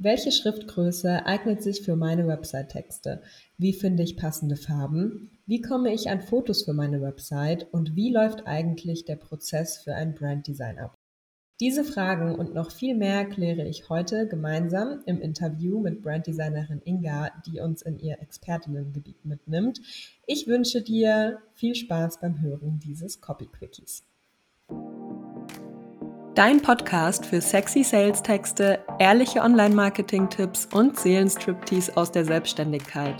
Welche Schriftgröße eignet sich für meine Website-Texte? Wie finde ich passende Farben? Wie komme ich an Fotos für meine Website? Und wie läuft eigentlich der Prozess für ein Branddesign ab? Diese Fragen und noch viel mehr kläre ich heute gemeinsam im Interview mit Branddesignerin Inga, die uns in ihr Expertinnengebiet mitnimmt. Ich wünsche dir viel Spaß beim Hören dieses Copy Quickies. Dein Podcast für sexy Sales-Texte, ehrliche Online-Marketing-Tipps und Seelenstriptease aus der Selbstständigkeit.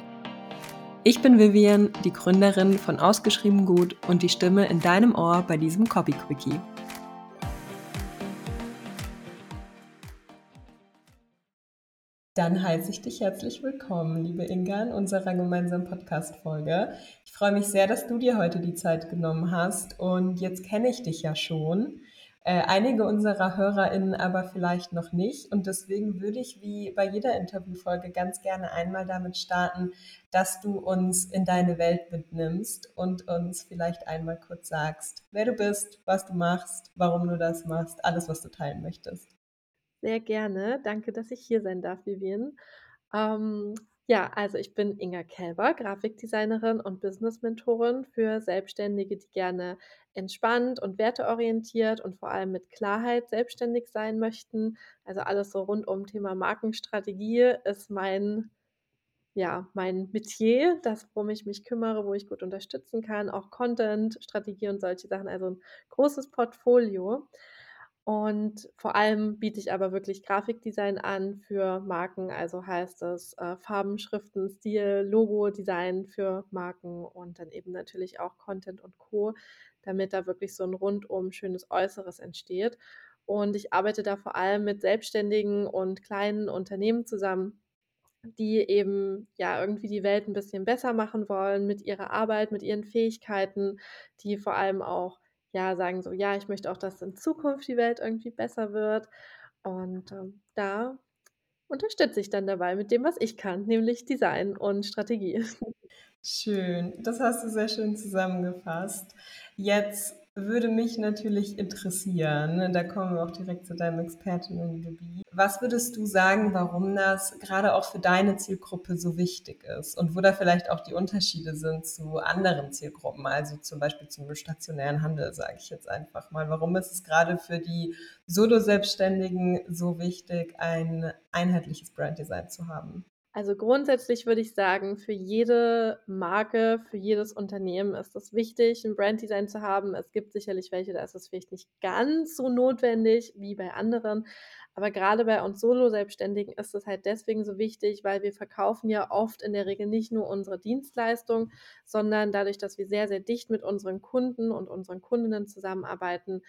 Ich bin Vivian, die Gründerin von Ausgeschrieben Gut und die Stimme in deinem Ohr bei diesem Copy Quickie. Dann heiße ich dich herzlich willkommen, liebe Inga, in unserer gemeinsamen Podcast-Folge. Ich freue mich sehr, dass du dir heute die Zeit genommen hast und jetzt kenne ich dich ja schon. Äh, einige unserer HörerInnen aber vielleicht noch nicht. Und deswegen würde ich wie bei jeder Interviewfolge ganz gerne einmal damit starten, dass du uns in deine Welt mitnimmst und uns vielleicht einmal kurz sagst, wer du bist, was du machst, warum du das machst, alles, was du teilen möchtest. Sehr gerne. Danke, dass ich hier sein darf, Vivian. Ähm, ja, also ich bin Inga Kelber, Grafikdesignerin und Business-Mentorin für Selbstständige, die gerne entspannt und werteorientiert und vor allem mit Klarheit selbstständig sein möchten. Also alles so rund um Thema Markenstrategie ist mein ja, mein Metier, das, worum ich mich kümmere, wo ich gut unterstützen kann, auch Content, Strategie und solche Sachen, also ein großes Portfolio. Und vor allem biete ich aber wirklich Grafikdesign an für Marken, also heißt es äh, Farben, Schriften, Stil, Logo-Design für Marken und dann eben natürlich auch Content und Co., damit da wirklich so ein rundum schönes Äußeres entsteht. Und ich arbeite da vor allem mit Selbstständigen und kleinen Unternehmen zusammen, die eben ja irgendwie die Welt ein bisschen besser machen wollen mit ihrer Arbeit, mit ihren Fähigkeiten, die vor allem auch ja, sagen so: „Ja, ich möchte auch, dass in Zukunft die Welt irgendwie besser wird.“ Und, ähm, da unterstütze ich dann dabei mit dem, was ich kann, nämlich Design und Strategie. Schön, das hast du sehr schön zusammengefasst. Jetzt würde mich natürlich interessieren, da kommen wir auch direkt zu deinem Expertinnengebiet. Was würdest du sagen, warum das gerade auch für deine Zielgruppe so wichtig ist und wo da vielleicht auch die Unterschiede sind zu anderen Zielgruppen, also zum Beispiel zum stationären Handel, sage ich jetzt einfach mal. Warum ist es gerade für die Solo-Selbstständigen so wichtig, ein einheitliches Branddesign zu haben? Also grundsätzlich würde ich sagen, für jede Marke, für jedes Unternehmen ist es wichtig, ein Branddesign zu haben. Es gibt sicherlich welche, da ist es vielleicht nicht ganz so notwendig wie bei anderen. Aber gerade bei uns Solo-Selbstständigen ist es halt deswegen so wichtig, weil wir verkaufen ja oft in der Regel nicht nur unsere Dienstleistung, sondern dadurch, dass wir sehr, sehr dicht mit unseren Kunden und unseren Kundinnen zusammenarbeiten,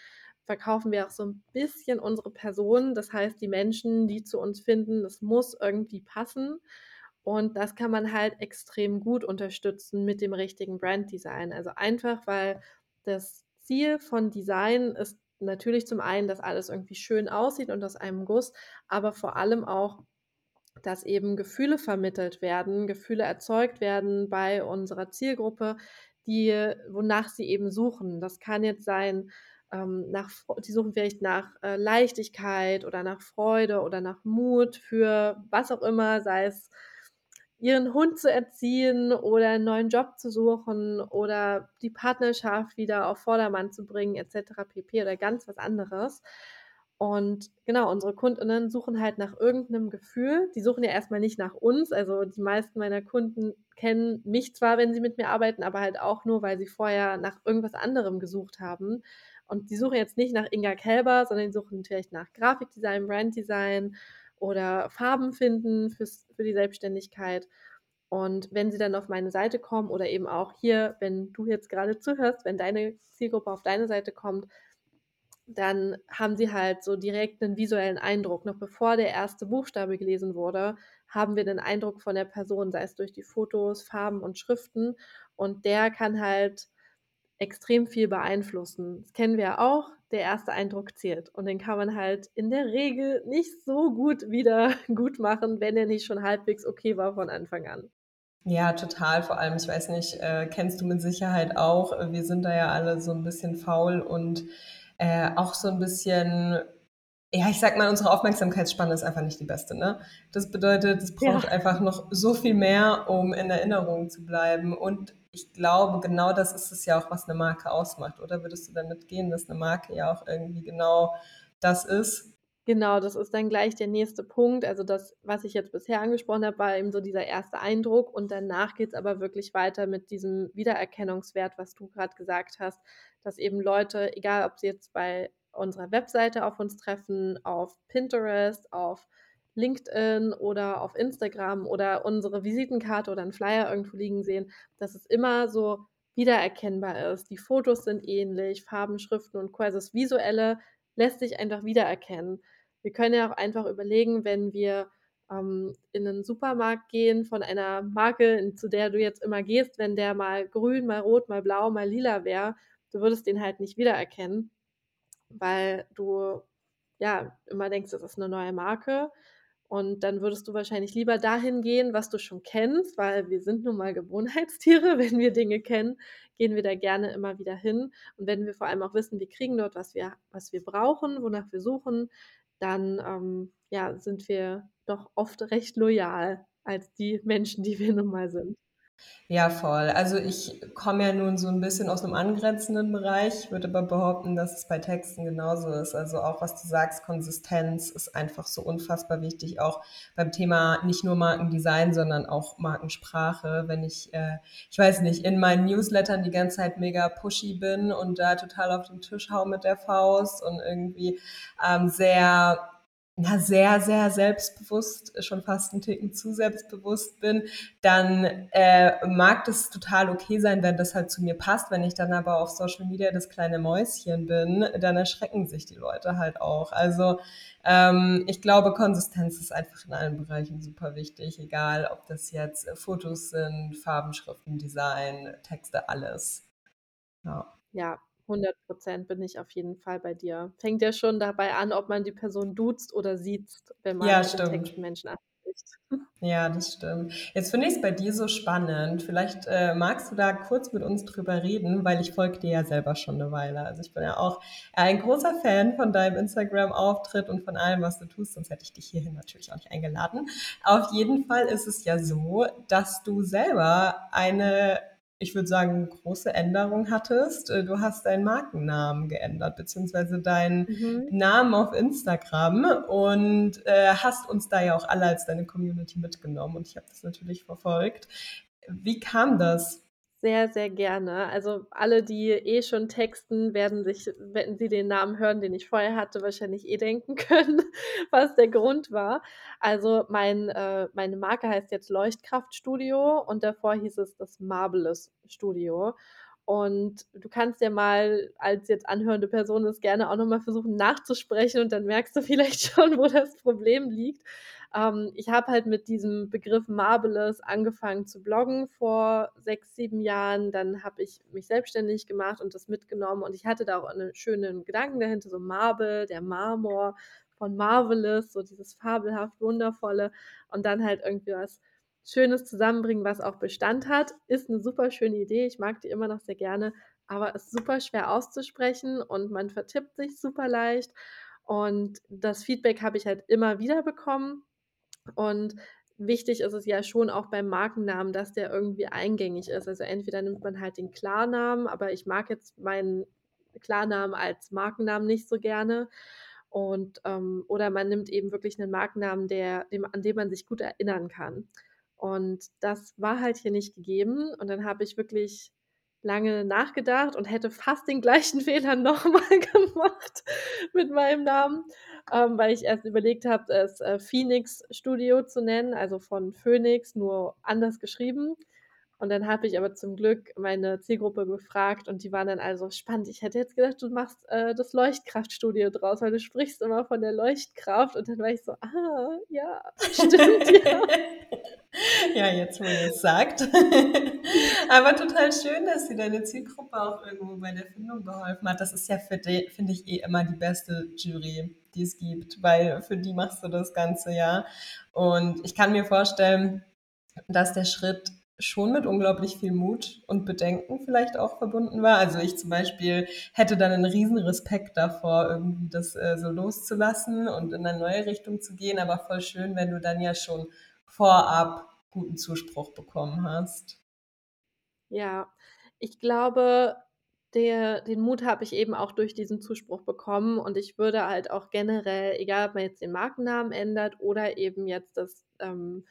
verkaufen wir auch so ein bisschen unsere Person. Das heißt, die Menschen, die zu uns finden, das muss irgendwie passen. Und das kann man halt extrem gut unterstützen mit dem richtigen Branddesign. Also einfach, weil das Ziel von Design ist natürlich zum einen, dass alles irgendwie schön aussieht und aus einem Guss, aber vor allem auch, dass eben Gefühle vermittelt werden, Gefühle erzeugt werden bei unserer Zielgruppe, die wonach sie eben suchen. Das kann jetzt sein, ähm, nach, die suchen vielleicht nach äh, Leichtigkeit oder nach Freude oder nach Mut für was auch immer, sei es ihren Hund zu erziehen oder einen neuen Job zu suchen oder die Partnerschaft wieder auf Vordermann zu bringen, etc. pp. oder ganz was anderes. Und genau, unsere Kundinnen suchen halt nach irgendeinem Gefühl. Die suchen ja erstmal nicht nach uns. Also die meisten meiner Kunden kennen mich zwar, wenn sie mit mir arbeiten, aber halt auch nur, weil sie vorher nach irgendwas anderem gesucht haben. Und die suchen jetzt nicht nach Inga Kelber, sondern die suchen vielleicht nach Grafikdesign, Branddesign oder Farben finden fürs, für die Selbstständigkeit. Und wenn sie dann auf meine Seite kommen oder eben auch hier, wenn du jetzt gerade zuhörst, wenn deine Zielgruppe auf deine Seite kommt, dann haben sie halt so direkt einen visuellen Eindruck. Noch bevor der erste Buchstabe gelesen wurde, haben wir den Eindruck von der Person, sei es durch die Fotos, Farben und Schriften. Und der kann halt extrem viel beeinflussen. Das kennen wir ja auch, der erste Eindruck zählt. Und den kann man halt in der Regel nicht so gut wieder gut machen, wenn er nicht schon halbwegs okay war von Anfang an. Ja, total. Vor allem, ich weiß nicht, äh, kennst du mit Sicherheit auch. Wir sind da ja alle so ein bisschen faul und äh, auch so ein bisschen ja, ich sag mal, unsere Aufmerksamkeitsspanne ist einfach nicht die beste, ne? Das bedeutet, es braucht Ja. einfach noch so viel mehr, um in Erinnerung zu bleiben. Und ich glaube, genau das ist es ja auch, was eine Marke ausmacht. Oder würdest du damit gehen, dass eine Marke ja auch irgendwie genau das ist? Genau, das ist dann gleich der nächste Punkt. Also das, was ich jetzt bisher angesprochen habe, war eben so dieser erste Eindruck und danach geht's aber wirklich weiter mit diesem Wiedererkennungswert, was du grad gesagt hast, dass eben Leute, egal ob sie jetzt bei unserer Webseite auf uns treffen, auf Pinterest, auf LinkedIn oder auf Instagram oder unsere Visitenkarte oder 'n Flyer irgendwo liegen sehen, dass es immer so wiedererkennbar ist. Die Fotos sind ähnlich, Farben, Schriften und Co. Also das Visuelle lässt sich einfach wiedererkennen. Wir können ja auch einfach überlegen, wenn wir, ähm, in 'nen Supermarkt gehen von einer Marke, zu der du jetzt immer gehst, wenn der mal grün, mal rot, mal blau, mal lila wäre, du würdest den halt nicht wiedererkennen, weil du, ja, immer denkst, das ist 'ne neue Marke. Und dann würdest du wahrscheinlich lieber dahin gehen, was du schon kennst, weil wir sind nun mal Gewohnheitstiere. Wenn wir Dinge kennen, gehen wir da gerne immer wieder hin. Und wenn wir vor allem auch wissen, wir kriegen dort, was wir was wir brauchen, wonach wir suchen, dann, ähm, ja, sind wir doch oft recht loyal als die Menschen, die wir nun mal sind. Ja, voll. Also, ich komme ja nun so 'n bisschen aus 'nem angrenzenden Bereich. Ich würde aber behaupten, dass es bei Texten genauso ist. Also, auch was du sagst, Konsistenz ist einfach so unfassbar wichtig, auch beim Thema nicht nur Markendesign, sondern auch Markensprache. Wenn ich, äh, ich weiß nicht, in meinen Newslettern die ganze Zeit mega pushy bin und da total auf den Tisch haue mit der Faust und irgendwie, ähm, sehr na, sehr, sehr selbstbewusst, schon fast 'n Ticken zu selbstbewusst bin, dann, äh, mag das total okay sein, wenn das halt zu mir passt. Wenn ich dann aber auf Social Media das kleine Mäuschen bin, dann erschrecken sich die Leute halt auch. Also, ähm, ich glaube, Konsistenz ist einfach in allen Bereichen super wichtig, egal ob das jetzt, Fotos sind, Farben, Schriften, Design, Texte, alles. Ja. Ja, 100 % bin ich auf jeden Fall bei dir. Fängt ja schon dabei an, ob man die Person duzt oder siezt, wenn Ja, man im stimmt. Menschen anspricht. Ja, das stimmt. Jetzt finde ich's bei dir so spannend. Vielleicht, äh, magst du da kurz mit uns drüber reden, weil ich folge dir ja selber schon 'ne Weile. Also, ich bin ja auch ein großer Fan von deinem Instagram-Auftritt und von allem, was du tust, sonst hätte ich dich hierhin natürlich auch nicht eingeladen. Auf jeden Fall ist es ja so, dass du selber eine, ich würde sagen, große Änderung hattest. Äh, du hast deinen Markennamen geändert, beziehungsweise deinen Mhm. Namen auf Instagram und, äh, hast uns da ja auch alle als deine Community mitgenommen und ich habe das natürlich verfolgt. Wie kam das? Sehr, sehr gerne. Also, alle, die eh schon texten, werden sich, wenn sie den Namen hören, den ich vorher hatte, wahrscheinlich eh denken können, was der Grund war. Also, mein äh, meine Marke heißt jetzt Leuchtkraft Studio und davor hieß es das Marvelous Studio. Und du kannst ja mal als jetzt anhörende Person das gerne auch noch mal versuchen nachzusprechen und dann merkst du vielleicht schon, wo das Problem liegt. Ähm, ich habe halt mit diesem Begriff Marvelous angefangen zu bloggen vor 6, 7 Jahren. Dann habe ich mich selbstständig gemacht und das mitgenommen und ich hatte da auch 'ne schönen Gedanken dahinter, so Marble, der Marmor von Marvelous, so dieses fabelhaft Wundervolle und dann halt irgendwie was Schönes zusammenbringen, was auch Bestand hat. Ist 'ne super schöne Idee. Ich mag die immer noch sehr gerne, aber ist super schwer auszusprechen und man vertippt sich super leicht. Und das Feedback habe ich halt immer wieder bekommen. Und wichtig ist es ja schon auch beim Markennamen, dass der irgendwie eingängig ist. Also, entweder nimmt man halt den Klarnamen, aber ich mag jetzt meinen Klarnamen als Markennamen nicht so gerne. Und, ähm oder man nimmt eben wirklich 'nen Markennamen, der dem an den man sich gut erinnern kann. Und das war halt hier nicht gegeben und dann habe ich wirklich lange nachgedacht und hätte fast den gleichen Fehler noch mal gemacht mit meinem Namen, ähm, weil ich erst überlegt habe, es, äh, Phoenix Studio zu nennen, also von Phönix, nur anders geschrieben. Und dann habe ich aber zum Glück meine Zielgruppe befragt und die waren dann alle so: „Spannend, ich hätte jetzt gedacht, du machst, äh, das Leuchtkraft Studio draus, weil du sprichst immer von der Leuchtkraft.“ Und dann war ich so: „Ah, ja, stimmt, ja.“ Ja, jetzt, wo ihr's sagt. Aber total schön, dass dir deine Zielgruppe auch irgendwo bei der Findung geholfen hat. Das ist ja für de finde ich, eh immer die beste Jury, die es gibt, weil für die machst du das Ganze ja. Und ich kann mir vorstellen, dass der Schritt schon mit unglaublich viel Mut und Bedenken vielleicht auch verbunden war. Also ich zum Beispiel hätte dann einen riesen Respekt davor, irgendwie das äh, so loszulassen und in eine neue Richtung zu gehen. Aber voll schön, wenn du dann ja schon vorab guten Zuspruch bekommen hast. Ja, ich glaube, der den Mut habe ich eben auch durch diesen Zuspruch bekommen und ich würde halt auch generell, egal ob man jetzt den Markennamen ändert oder eben jetzt das, ähm,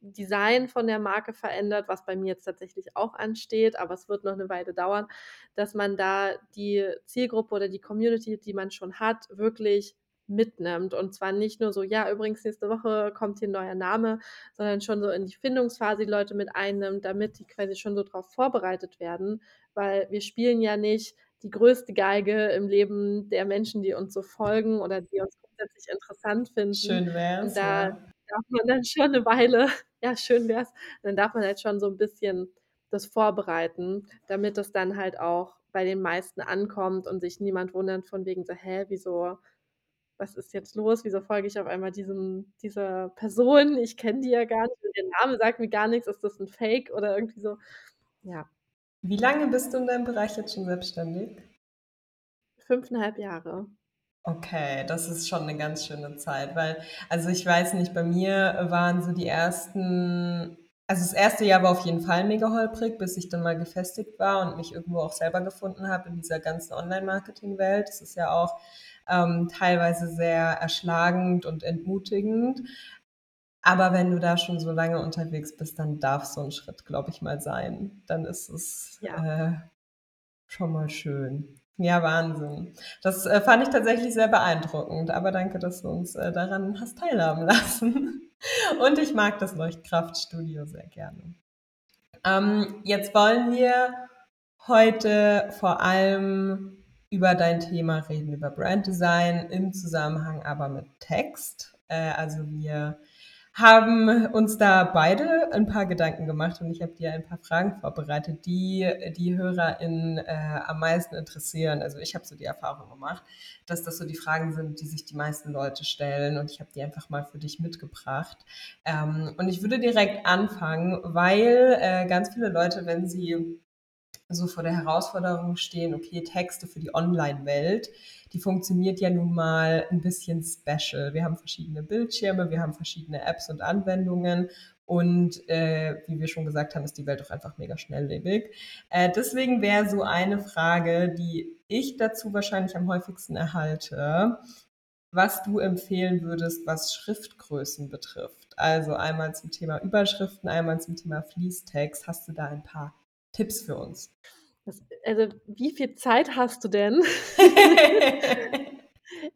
Design von der Marke verändert, was bei mir jetzt tatsächlich auch ansteht, aber es wird noch eine Weile dauern, dass man da die Zielgruppe oder die Community, die man schon hat, wirklich mitnimmt. Und zwar nicht nur so: „Ja, übrigens, nächste Woche kommt hier 'n neuer Name“, sondern schon so in die Findungsphase die Leute mit einnimmt, damit die quasi schon so drauf vorbereitet werden, weil wir spielen ja nicht die größte Geige im Leben der Menschen, die uns so folgen oder die uns grundsätzlich interessant finden. Schön Und wär's, da ja. Darf man dann schon 'ne Weile ja, schön wär's. Dann darf man halt schon so 'n bisschen das vorbereiten, damit das dann halt auch bei den meisten ankommt und sich niemand wundert von wegen so: „Hä, wieso was ist jetzt los? Wieso folge ich auf einmal diesem dieser Person? Ich kenne die ja gar nicht und der Name sagt mir gar nix. Ist das 'n Fake?“ Oder irgendwie so. Ja. Wie lange bist du in deinem Bereich jetzt schon selbstständig? 5,5 Jahre. Okay, das ist schon 'ne ganz schöne Zeit, weil also, ich weiß nicht, bei mir waren so die ersten also, das erste Jahr war auf jeden Fall mega holprig, bis ich dann mal gefestigt war und mich irgendwo auch selber gefunden habe in dieser ganzen Online-Marketing-Welt. Das ist ja auch, ähm, teilweise sehr erschlagend und entmutigend. Aber wenn du da schon so lange unterwegs bist, dann darf so 'n Schritt, glaube ich, mal sein. Dann ist es, Ja. äh, schon mal schön. Ja, Wahnsinn. Das, äh, fand ich tatsächlich sehr beeindruckend, aber danke, dass du uns, äh, daran hast teilhaben lassen. Und ich mag das Leuchtkraftstudio sehr gerne. Ähm, jetzt wollen wir heute vor allem über dein Thema reden, über Branddesign im Zusammenhang aber mit Text. Äh, also, wir haben uns da beide 'n paar Gedanken gemacht und ich habe dir ein paar Fragen vorbereitet, die die HörerInnen, äh, am meisten interessieren. Also, ich habe so die Erfahrung gemacht, dass das so die Fragen sind, die sich die meisten Leute stellen und ich habe die einfach mal für dich mitgebracht. Ähm, und ich würde direkt anfangen, weil, äh, ganz viele Leute, wenn sie so vor der Herausforderung stehen: „Okay, Texte für die Online-Welt, die funktioniert ja nun mal 'n bisschen special.“ Wir haben verschiedene Bildschirme, wir haben verschiedene Apps und Anwendungen und, äh, wie wir schon gesagt haben, ist die Welt auch einfach mega schnelllebig. Äh, deswegen wäre so eine Frage, die ich dazu wahrscheinlich am häufigsten erhalte, was du empfehlen würdest, was Schriftgrößen betrifft. Also, einmal zum Thema Überschriften, einmal zum Thema Fließtext. Hast du da ein paar Tipps für uns? Das also, wie viel Zeit hast du denn?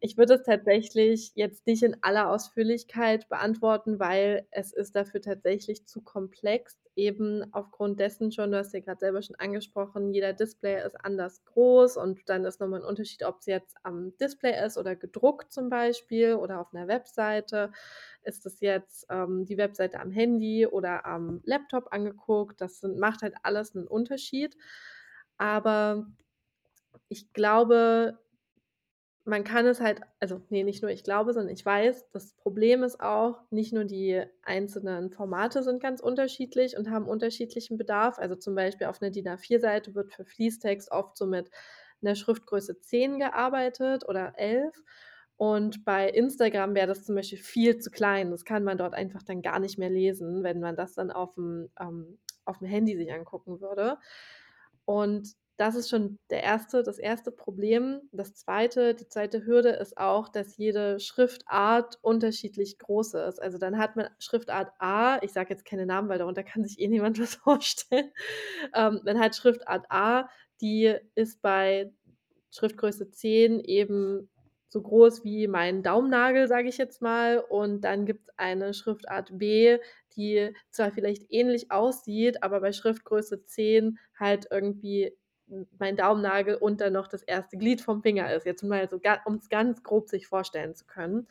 Ich würde es tatsächlich jetzt nicht in aller Ausführlichkeit beantworten, weil es ist dafür tatsächlich zu komplex, eben aufgrund dessen schon du hast ja grad selber schon angesprochen, jeder Display ist anders groß und dann ist noch mal 'n Unterschied, ob's jetzt am Display ist oder gedruckt zum Beispiel oder auf 'ner Webseite. Ist das jetzt, ähm, die Webseite am Handy oder am Laptop angeguckt? Das sind macht halt alles 'nen Unterschied. Aber ich glaube man kann es halt also, ne, nicht nur ich glaube, sondern ich weiß, das Problem ist auch, nicht nur die einzelnen Formate sind ganz unterschiedlich und haben unterschiedlichen Bedarf. Also, zum Beispiel auf 'ner DIN A4-Seite wird für Fließtext oft so mit 'ner Schriftgröße 10 gearbeitet oder 11 und bei Instagram wäre das zum Beispiel viel zu klein. Das kann man dort einfach dann gar nicht mehr lesen, wenn man das dann auf'm ähm, auf'm Handy sich angucken würde. Und das ist schon der erste das erste Problem. Das zweite die zweite Hürde ist auch, dass jede Schriftart unterschiedlich groß ist. Also, dann hat man Schriftart A ich sage jetzt keine Namen, weil darunter kann sich eh niemand was vorstellen. Ähm, man hat Schriftart A, die ist bei Schriftgröße 10 eben so groß wie mein Daumennagel, sage ich jetzt mal. Und dann gibt's eine Schriftart B, die zwar vielleicht ähnlich aussieht, aber bei Schriftgröße 10 halt irgendwie mein Daumennagel und dann noch das 1. Glied vom Finger ist. Jetzt mal so ga um's ganz grob sich vorstellen zu können,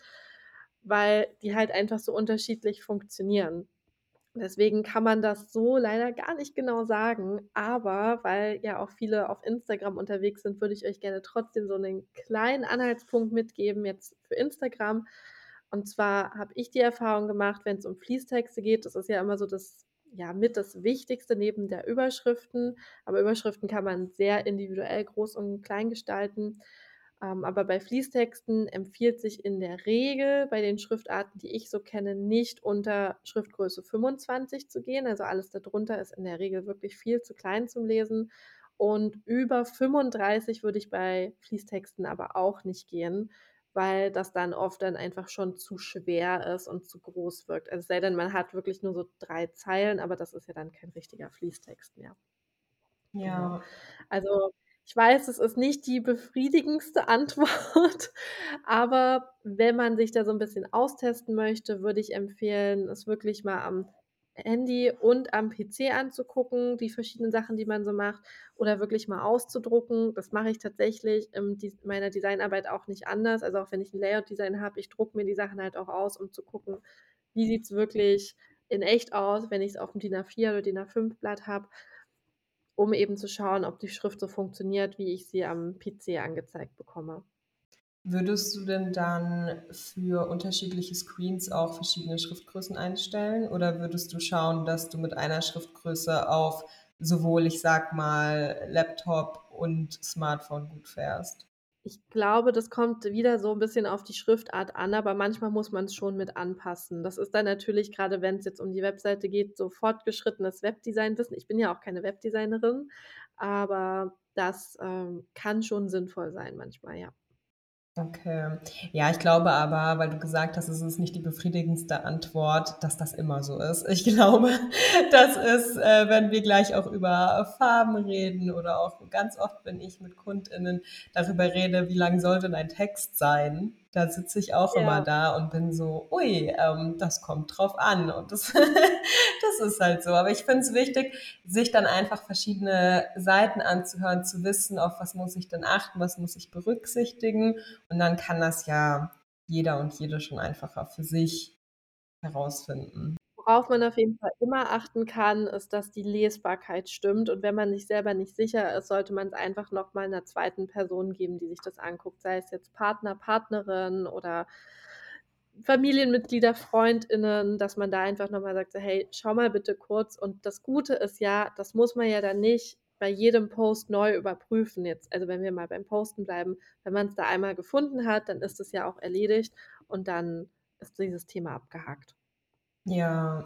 weil die halt einfach so unterschiedlich funktionieren. Deswegen kann man das so leider gar nicht genau sagen, aber weil ja auch viele auf Instagram unterwegs sind, würde ich euch gerne trotzdem so 'nen kleinen Anhaltspunkt mitgeben jetzt für Instagram. Und zwar habe ich die Erfahrung gemacht, wenn's um Fließtexte geht das ist ja immer so das ja, mit das Wichtigste neben der Überschriften. Aber Überschriften kann man sehr individuell groß und klein gestalten. Ähm, aber bei Fließtexten empfiehlt sich in der Regel bei den Schriftarten, die ich so kenne, nicht unter Schriftgröße 25 zu gehen. Also alles darunter ist in der Regel wirklich viel zu klein zum Lesen. Und über 35 würde ich bei Fließtexten aber auch nicht gehen, weil das dann oft dann einfach schon zu schwer ist und zu groß wirkt. Also es sei denn, man hat wirklich nur so drei Zeilen, aber das ist ja dann kein richtiger Fließtext mehr. Genau. Ja. Also ich weiß, es ist nicht die befriedigendste Antwort, aber wenn man sich da so 'n bisschen austesten möchte, würde ich empfehlen, es wirklich mal am Handy und am PC anzugucken, die verschiedenen Sachen, die man so macht, oder wirklich mal auszudrucken. Das mache ich tatsächlich in meiner Designarbeit auch nicht anders. Also, auch wenn ich 'n Layout-Design habe, ich drucke mir die Sachen halt auch aus, um zu gucken, wie sieht's wirklich in echt aus, wenn ich's auf'm DIN A4 oder DIN A5 Blatt habe um eben zu schauen, ob die Schrift so funktioniert, wie ich sie am PC angezeigt bekomme. Würdest du denn dann für unterschiedliche Screens auch verschiedene Schriftgrößen einstellen oder würdest du schauen, dass du mit einer Schriftgröße auf sowohl, ich sage mal, Laptop und Smartphone gut fährst? Ich glaube, das kommt wieder so 'n bisschen auf die Schriftart an, aber manchmal muss man's schon mit anpassen. Das ist dann natürlich, grade wenn's jetzt um die Webseite geht, so fortgeschrittenes Webdesign-Wissen. Ich bin ja auch keine Webdesignerin, aber das, ähm, kann schon sinnvoll sein manchmal, ja. Okay. Ja, ich glaube aber, weil du gesagt hast, es ist nicht die befriedigendste Antwort, dass das immer so ist. Ich glaube, das ist, äh, wenn wir gleich auch über Farben reden oder auch ganz oft, wenn ich mit KundInnen darüber rede, wie lang soll denn ein Text sein? Da sitze ich auch immer Ja. da und bin so: „Ui, ähm, das kommt drauf an.“ Und das das ist halt so. Aber ich finde es wichtig, sich dann einfach verschiedene Seiten anzuhören, zu wissen, auf was muss ich denn achten, was muss ich berücksichtigen. Und dann kann das ja jeder und jede schon einfacher für sich herausfinden. Worauf man auf jeden Fall immer achten kann, ist, dass die Lesbarkeit stimmt. Und wenn man sich selber nicht sicher ist, sollte man's einfach noch mal 'ner 2. Person geben, die sich das anguckt, sei es jetzt Partner, Partnerin oder Familienmitglieder, FreundInnen, dass man da einfach noch mal sagt so: „Hey, schau mal bitte kurz.“ Und das Gute ist ja, das muss man ja dann nicht bei jedem Post neu überprüfen jetzt. Also, wenn wir mal beim Posten bleiben, wenn man's da einmal gefunden hat, dann ist es ja auch erledigt und dann ist dieses Thema abgehakt. Ja,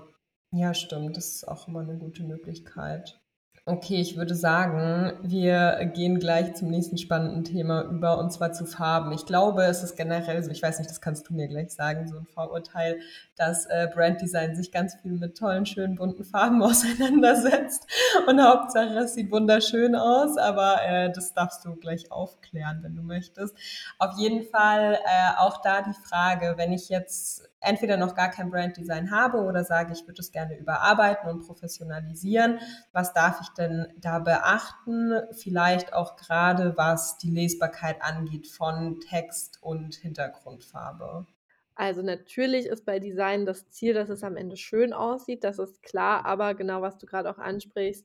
ja, stimmt. Das ist auch immer 'ne gute Möglichkeit. Okay, ich würde sagen, wir gehen gleich zum nächsten spannenden Thema über, und zwar zu Farben. Ich glaube, es ist generell so ich weiß nicht, das kannst du mir gleich sagen, so 'n Vorurteil, dass, äh, Branddesign sich ganz viel mit tollen, schönen, bunten Farben auseinandersetzt und Hauptsache es sieht wunderschön aus, aber, äh, das darfst du gleich aufklären, wenn du möchtest. Auf jeden Fall, äh, auch da die Frage, wenn ich jetzt entweder noch gar kein Branddesign habe oder sage, ich würde es gerne überarbeiten und professionalisieren, was darf ich denn da beachten? Vielleicht auch grade, was die Lesbarkeit angeht von Text und Hintergrundfarbe. Also, natürlich ist bei Design das Ziel, dass es am Ende schön aussieht, das ist klar, aber genau, was du grad auch ansprichst,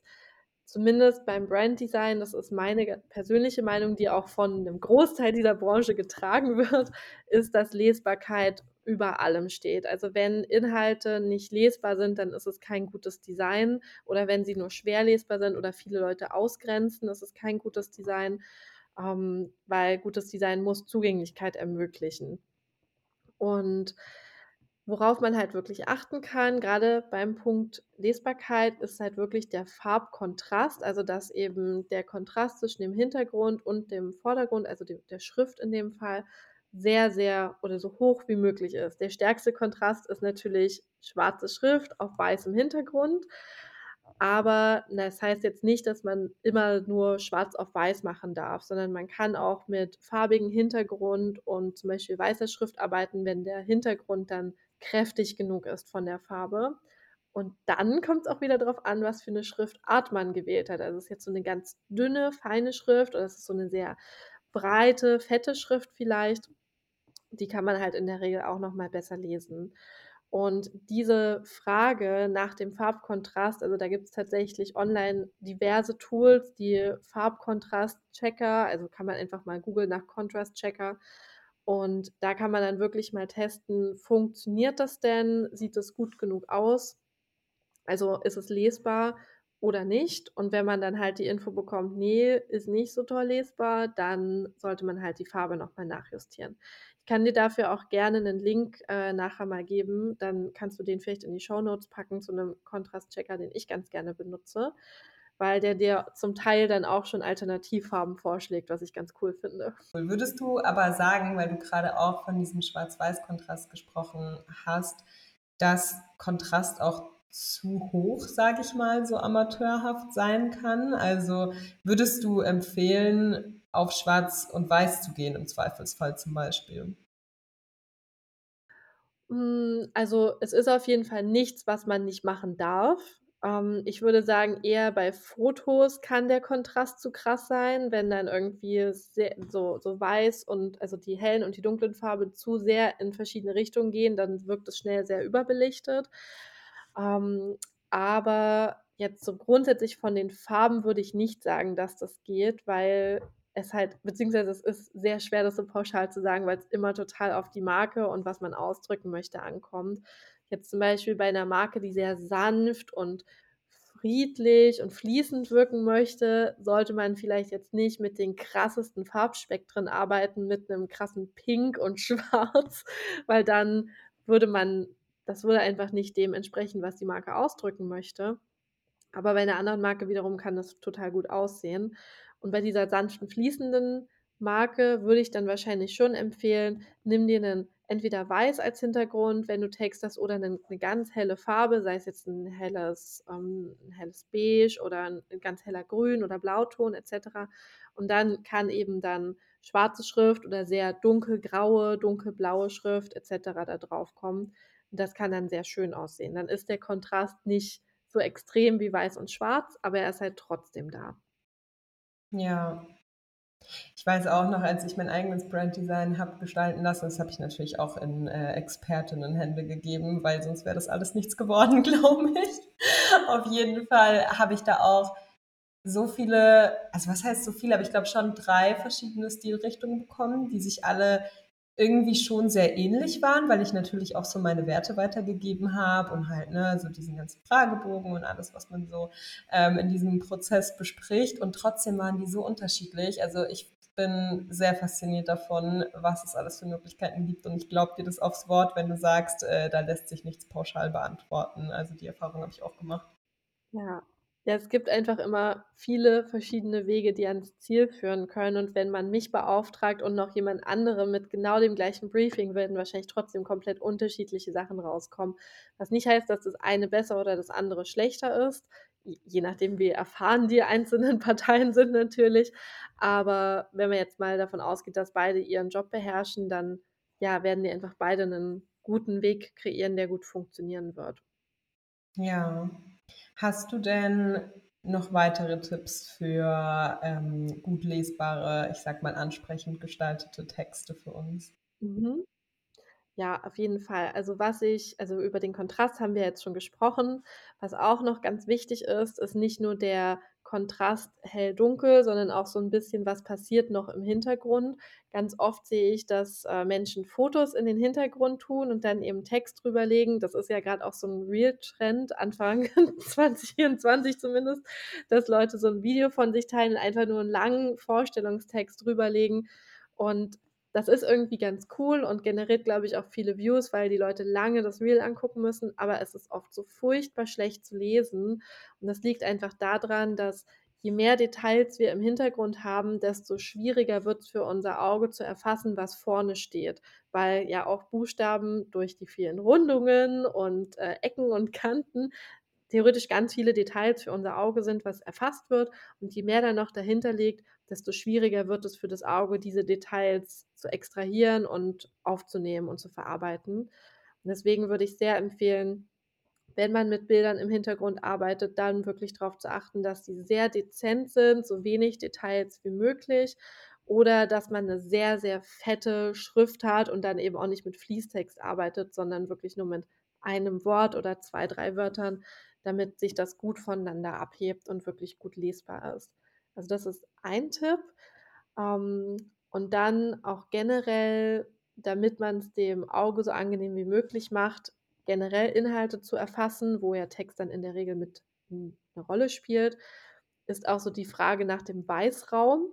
zumindest beim Branddesign, das ist meine persönliche Meinung, die auch von 'nem Großteil dieser Branche getragen wird, ist, dass Lesbarkeit über allem steht. Also, wenn Inhalte nicht lesbar sind, dann ist es kein gutes Design oder wenn sie nur schwer lesbar sind oder viele Leute ausgrenzen, ist es kein gutes Design, ähm, weil gutes Design muss Zugänglichkeit ermöglichen. Und worauf man halt wirklich achten kann, grade beim Punkt Lesbarkeit, ist halt wirklich der Farbkontrast, also, dass eben der Kontrast zwischen dem Hintergrund und dem Vordergrund, also, de der Schrift in dem Fall, sehr, sehr oder so hoch wie möglich ist. Der stärkste Kontrast ist natürlich schwarze Schrift auf weißem Hintergrund, aber das heißt jetzt nicht, dass man immer nur schwarz auf weiß machen darf, sondern man kann auch mit farbigem Hintergrund und zum Beispiel weißer Schrift arbeiten, wenn der Hintergrund dann kräftig genug ist von der Farbe. Und dann kommt's auch wieder drauf an, was für 'ne Schriftart man gewählt hat. Also, ist jetzt so 'ne ganz dünne, feine Schrift oder ist es so 'ne sehr breite, fette Schrift vielleicht, die kann man halt in der Regel auch noch mal besser lesen. Und diese Frage nach dem Farbkontrast also, da gibt's tatsächlich online diverse Tools, die Farbkontrastchecker also, kann man einfach mal googeln nach Contrast Checker und da kann man dann wirklich mal testen, funktioniert das denn? Sieht das gut genug aus? Also, ist es lesbar oder nicht? Und wenn man dann halt die Info bekommt: „Ne, ist nicht so toll lesbar“, dann sollte man halt die Farbe noch mal nachjustieren. Ich kann dir dafür auch gerne 'nen Link, äh, nachher mal geben, dann kannst du den vielleicht in die Shownotes packen zu 'nem Kontrastchecker, den ich ganz gerne benutze, weil der dir zum Teil dann auch schon Alternativfarben vorschlägt, was ich ganz cool finde. Würdest du aber sagen, weil du grade auch von diesem Schwarz-Weiß-Kontrast gesprochen hast, dass Kontrast auch zu hoch, sage ich mal, so amateurhaft sein kann? Also, würdest du empfehlen, auf Schwarz und Weiß zu gehen im Zweifelsfall zum Beispiel? Hm, also, es ist auf jeden Fall nichts, was man nicht machen darf. Ähm, ich würde sagen, eher bei Fotos kann der Kontrast zu krass sein, wenn dann irgendwie sehr so so weiß und also, die hellen und die dunklen Farben zu sehr in verschiedene Richtungen gehen, dann wirkt es schnell sehr überbelichtet. Ähm, aber jetzt so grundsätzlich von den Farben würde ich nicht sagen, dass das geht, weil es halt beziehungsweise es ist sehr schwer, das so pauschal zu sagen, weil's immer total auf die Marke und was man ausdrücken möchte, ankommt. Jetzt zum Beispiel bei 'ner Marke, die sehr sanft und friedlich und fließend wirken möchte, sollte man vielleicht jetzt nicht mit den krassesten Farbspektren arbeiten, mit 'nem krassen Pink und Schwarz, weil dann würde man das würde einfach nicht dem entsprechen, was die Marke ausdrücken möchte. Aber bei 'ner anderen Marke wiederum kann das total gut aussehen. Und bei dieser sanften, fließenden Marke würde ich dann wahrscheinlich schon empfehlen, nimm dir 'nen entweder Weiß als Hintergrund, wenn du textest oder 'nen 'ne ganz helle Farbe, sei es jetzt 'n helles ähm, 'n helles Beige oder 'n 'n ganz heller Grün oder Blauton et cetera. Und dann kann eben dann schwarze Schrift oder sehr dunkelgraue, dunkelblaue Schrift et cetera da draufkommen. Das kann dann sehr schön aussehen. Dann ist der Kontrast nicht so extrem wie Weiß und Schwarz, aber er ist halt trotzdem da. Ja. Ich weiß auch noch, als ich mein eigenes Branddesign habe gestalten lassen, das habe ich natürlich auch in, äh, Expertinnenhände gegeben, weil sonst wäre das alles nichts geworden, glaube ich. Auf jeden Fall habe ich da auch so viele also, was heißt so viele, aber ich glaube schon 3 verschiedene Stilrichtungen bekommen, die sich alle irgendwie schon sehr ähnlich waren, weil ich natürlich auch so meine Werte weitergegeben habe und halt, ne, so diesen ganzen Fragebogen und alles, was man so, ähm, in diesem Prozess bespricht. Und trotzdem waren die so unterschiedlich. Also, ich bin sehr fasziniert davon, was es alles für Möglichkeiten gibt. Und ich glaube dir das aufs Wort, wenn du sagst, äh, da lässt sich nichts pauschal beantworten. Also, die Erfahrung habe ich auch gemacht. Ja. Ja, es gibt einfach immer viele verschiedene Wege, die ans Ziel führen können. Und wenn man mich beauftragt und noch jemand anderem mit genau dem gleichen Briefing, werden wahrscheinlich trotzdem komplett unterschiedliche Sachen rauskommen. Was nicht heißt, dass das eine besser oder das andere schlechter ist, je nachdem, wie erfahren die einzelnen Parteien sind natürlich. Aber wenn man jetzt mal davon ausgeht, dass beide ihren Job beherrschen, dann, ja, werden die einfach beide 'nen guten Weg kreieren, der gut funktionieren wird. Ja. Hast du denn noch weitere Tipps für, ähm, gut lesbare, ich sage mal, ansprechend gestaltete Texte für uns? Mhm. Ja, auf jeden Fall. Also, was ich also, über den Kontrast haben wir jetzt schon gesprochen. Was auch noch ganz wichtig ist, ist nicht nur der Kontrast hell-dunkel, sondern auch so 'n bisschen, was passiert noch im Hintergrund. Ganz oft sehe ich, dass, äh, Menschen Fotos in den Hintergrund tun und dann eben Text drüber legen. Das ist ja grad auch so 'n Reel-Trend, Anfang 2024 zumindest, dass Leute so 'n Video von sich teilen einfach nur 'n langen Vorstellungstext drüber legen. Und das ist irgendwie ganz cool und generiert, glaube ich, auch viele Views, weil die Leute lange das Reel angucken müssen, aber es ist oft so furchtbar schlecht zu lesen. Und das liegt einfach da dran, dass je mehr Details wir im Hintergrund haben, desto schwieriger wird's für unser Auge zu erfassen, was vorne steht, weil ja auch Buchstaben durch die vielen Rundungen und, äh, Ecken und Kanten theoretisch ganz viele Details für unser Auge sind, was erfasst wird. Und je mehr da noch dahinter liegt, desto schwieriger wird es für das Auge, diese Details zu extrahieren und aufzunehmen und zu verarbeiten. Und deswegen würde ich sehr empfehlen, wenn man mit Bildern im Hintergrund arbeitet, dann wirklich drauf zu achten, dass die sehr dezent sind, so wenig Details wie möglich oder dass man 'ne sehr, sehr fette Schrift hat und dann eben auch nicht mit Fließtext arbeitet, sondern wirklich nur mit einem Wort oder 2, 3 Wörtern, damit sich das gut voneinander abhebt und wirklich gut lesbar ist. Also, das ist ein Tipp. Ähm, und dann auch generell, damit man's dem Auge so angenehm wie möglich macht, generell Inhalte zu erfassen, wo ja Text dann in der Regel mit 'n 'ne Rolle spielt, ist auch so die Frage nach dem Weißraum.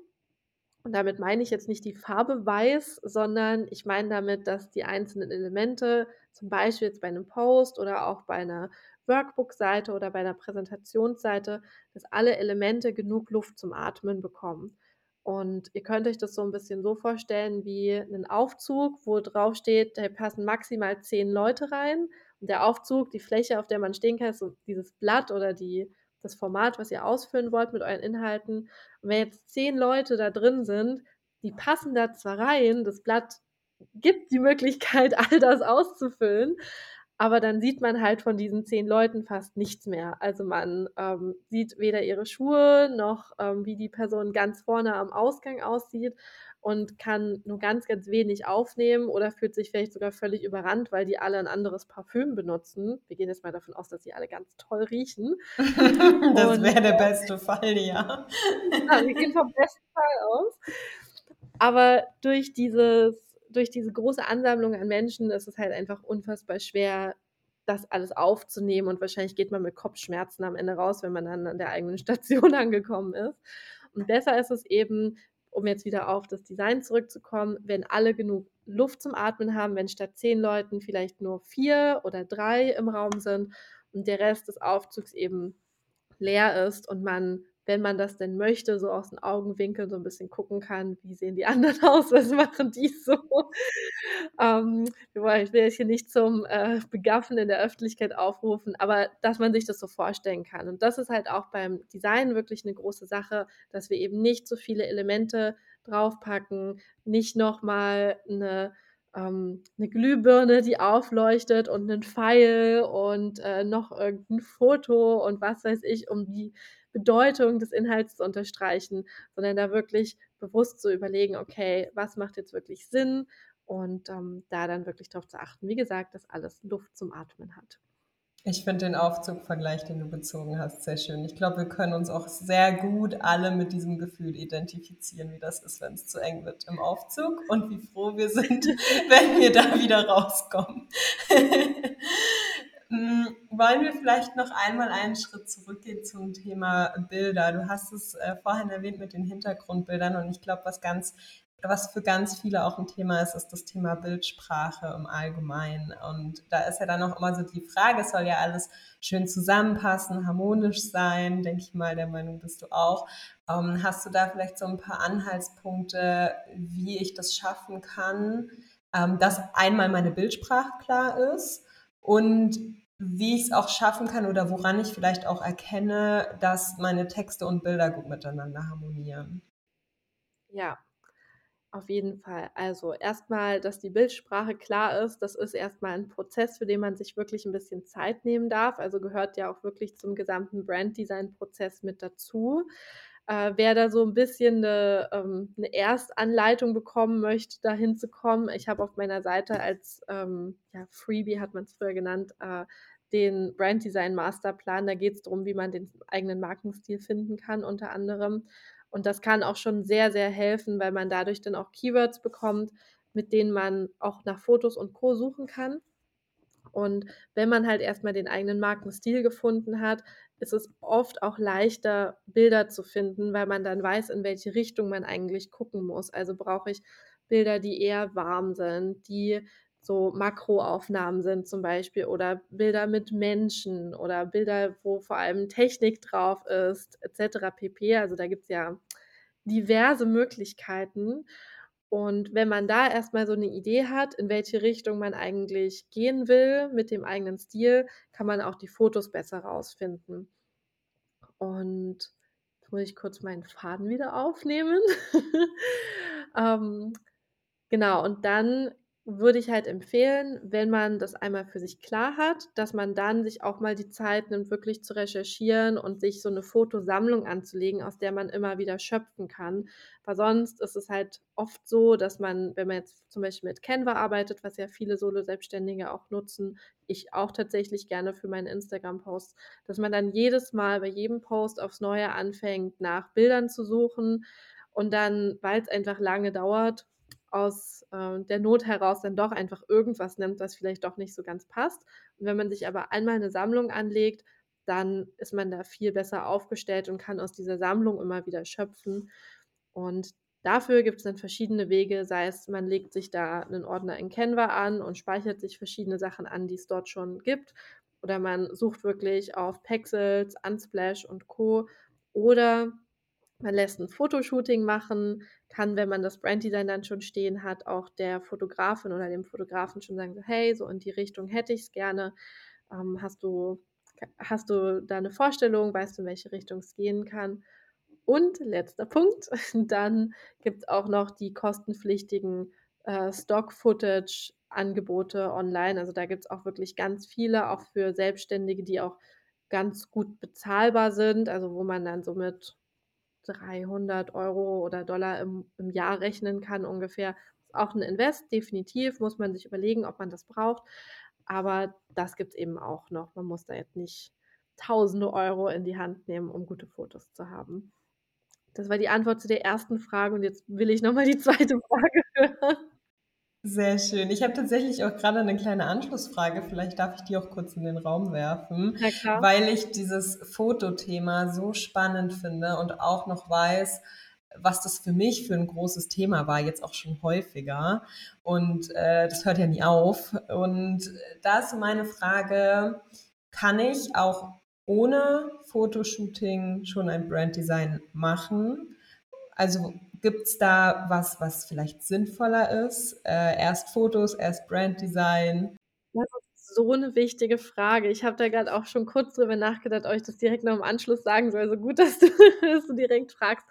Und damit meine ich jetzt nicht die Farbe weiß, sondern ich meine damit, dass die einzelnen Elemente, zum Beispiel jetzt bei 'nem Post oder auch bei 'ner Workbook-Seite oder bei 'ner Präsentationsseite, dass alle Elemente genug Luft zum Atmen bekommen. Und ihr könnt euch das so 'n bisschen so vorstellen wie 'nen Aufzug, wo draufsteht, da passen maximal 10 Leute rein. Und der Aufzug, die Fläche, auf der man stehen kann, ist so dieses Blatt oder die das Format, was ihr ausfüllen wollt mit euren Inhalten. Und wenn jetzt 10 Leute da drin sind, die passen da zwar rein, das Blatt gibt die Möglichkeit, all das auszufüllen, aber dann sieht man halt von diesen 10 Leuten fast nichts mehr. Also, man, ähm, sieht weder ihre Schuhe noch, ähm, wie die Person ganz vorne am Ausgang aussieht und kann nur ganz, ganz wenig aufnehmen oder fühlt sich vielleicht sogar völlig überrannt, weil die alle 'n anderes Parfüm benutzen. Wir gehen jetzt mal davon aus, dass sie alle ganz toll riechen. Das wäre der ähm beste Fall, ja. Ja, wir gehen vom besten Fall aus. Aber durch dieses durch diese große Ansammlung an Menschen ist es halt einfach unfassbar schwer, das alles aufzunehmen und wahrscheinlich geht man mit Kopfschmerzen am Ende raus, wenn man dann an der eigenen Station angekommen ist. Und besser ist es eben, um jetzt wieder auf das Design zurückzukommen, wenn alle genug Luft zum Atmen haben, wenn statt 10 Leuten vielleicht nur 4 oder 3 im Raum sind und der Rest des Aufzugs eben leer ist und man, wenn man das denn möchte, so aus 'n Augenwinkeln so 'n bisschen gucken kann: „Wie sehen die anderen aus? Was machen die so?“ Ähm, ich will jetzt hier nicht zum, äh, Begaffen in der Öffentlichkeit aufrufen, aber dass man sich das so vorstellen kann. Und das ist halt auch beim Design wirklich 'ne große Sache, dass wir eben nicht so viele Elemente draufpacken, nicht noch mal 'ne ähm, 'ne Glühbirne, die aufleuchtet und 'nen Pfeil und, äh, noch irgend 'n Foto und was weiß ich, um die Bedeutung des Inhalts zu unterstreichen, sondern da wirklich bewusst zu überlegen: „Okay, was macht jetzt wirklich Sinn?“ Und, ähm, da dann wirklich drauf zu achten, wie gesagt, dass alles Luft zum Atmen hat. Ich finde den Aufzug-Vergleich, den du bezogen hast, sehr schön. Ich glaube, wir können uns auch sehr gut alle mit diesem Gefühl identifizieren, wie das ist, wenn's zu eng wird im Aufzug und wie froh wir sind, wenn wir da wieder rauskommen. Hm, wollen wir vielleicht noch einmal einen Schritt zurückgehen zum Thema Bilder? Du hast es, äh, vorhin erwähnt mit den Hintergrundbildern und ich glaube, was ganz was für ganz viele auch 'n Thema ist, ist das Thema Bildsprache im Allgemeinen. Und da ist ja dann auch immer so die Frage, es soll ja alles schön zusammenpassen, harmonisch sein, denke ich mal, der Meinung bist du auch. Ähm, hast du da vielleicht so 'n paar Anhaltspunkte, wie ich das schaffen kann, ähm, dass einmal meine Bildsprache klar ist und wie ich's auch schaffen kann oder woran ich vielleicht auch erkenne, dass meine Texte und Bilder gut miteinander harmonieren? Ja, auf jeden Fall. Also, erst mal, dass die Bildsprache klar ist, das ist erst mal 'n Prozess, für den man sich wirklich 'n bisschen Zeit nehmen darf. Also, gehört ja auch wirklich zum gesamten Branddesign-Prozess mit dazu. Äh, wer da so 'n bisschen 'ne ähm, 'ne Erstanleitung bekommen möchte, da hinzukommen ich habe auf meiner Seite als, ähm, ja, Freebie hat man's früher genannt, äh, den Branddesign-Masterplan. Da geht's drum, wie man den eigenen Markenstil finden kann unter anderem. Und das kann auch schon sehr, sehr helfen, weil man dadurch dann auch Keywords bekommt, mit denen man auch nach Fotos und Co. suchen kann. Und wenn man halt erst mal den eigenen Markenstil gefunden hat, ist es oft auch leichter, Bilder zu finden, weil man dann weiß, in welche Richtung man eigentlich gucken muss. Also, brauche ich Bilder, die eher warm sind, die so Makroaufnahmen sind zum Beispiel oder Bilder mit Menschen oder Bilder, wo vor allem Technik drauf ist et cetera pp. Also, da gibt's ja diverse Möglichkeiten. Und wenn man da erst mal so 'ne Idee hat, in welche Richtung man eigentlich gehen will mit dem eigenen Stil, kann man auch die Fotos besser rausfinden. Und jetzt muss ich kurz meinen Faden wieder aufnehmen. Ähm, genau, und dann würde ich halt empfehlen, wenn man das einmal für sich klar hat, dass man dann sich auch mal die Zeit nimmt, wirklich zu recherchieren und sich so 'ne Fotosammlung anzulegen, aus der man immer wieder schöpfen kann. Weil sonst ist es halt oft so, dass man, wenn man jetzt zum Beispiel mit Canva arbeitet, was ja viele Solo-Selbstständige auch nutzen, ich auch tatsächlich gerne für meine Instagram-Posts, dass man dann jedes Mal bei jedem Post aufs Neue anfängt, nach Bildern zu suchen und dann, weil's einfach lange dauert, aus, äh, der Not heraus dann doch einfach irgendwas nimmt, was vielleicht doch nicht so ganz passt. Und wenn man sich aber einmal 'ne Sammlung anlegt, dann ist man da viel besser aufgestellt und kann aus dieser Sammlung immer wieder schöpfen. Und dafür gibt's dann verschiedene Wege, sei es, man legt sich da 'nen Ordner in Canva an und speichert sich verschiedene Sachen an, die es dort schon gibt. Oder man sucht wirklich auf Pexels, Unsplash und Co. Oder man lässt ein Fotoshooting machen, kann, wenn man das Branddesign dann schon stehen hat, auch der Fotografin oder dem Fotografen schon sagen, hey, so in die Richtung hätte ich es gerne. Ähm, hast, du, hast du da eine Vorstellung? Weißt du, in welche Richtung es gehen kann? Und letzter Punkt, dann gibt es auch noch die kostenpflichtigen äh, Stock-Footage-Angebote online. Also da gibt es auch wirklich ganz viele, auch für Selbstständige, die auch ganz gut bezahlbar sind, also wo man dann somit 300 Euro oder Dollar im, im Jahr rechnen kann ungefähr. Ist auch ein Invest, definitiv, muss man sich überlegen, ob man das braucht. Aber das gibt es eben auch noch. Man muss da jetzt nicht tausende Euro in die Hand nehmen, um gute Fotos zu haben. Das war die Antwort zu der ersten Frage und jetzt will ich nochmal die zweite Frage hören. Sehr schön. Ich habe tatsächlich auch grade 'ne kleine Anschlussfrage, vielleicht darf ich die auch kurz in den Raum werfen, weil ich dieses Fotothema so spannend finde und auch noch weiß, was das für mich für 'n großes Thema war, jetzt auch schon häufiger. Und, äh, das hört ja nie auf. Und da ist meine Frage: Kann ich auch ohne Fotoshooting schon ein Branddesign machen? Also, gibt's da was, was vielleicht sinnvoller ist? Äh, erst Fotos, erst Branddesign? Das ist so 'ne wichtige Frage. Ich habe da grad auch schon kurz drüber nachgedacht, ob ich das direkt noch im Anschluss sagen soll. Also, gut, dass du dass du direkt fragst.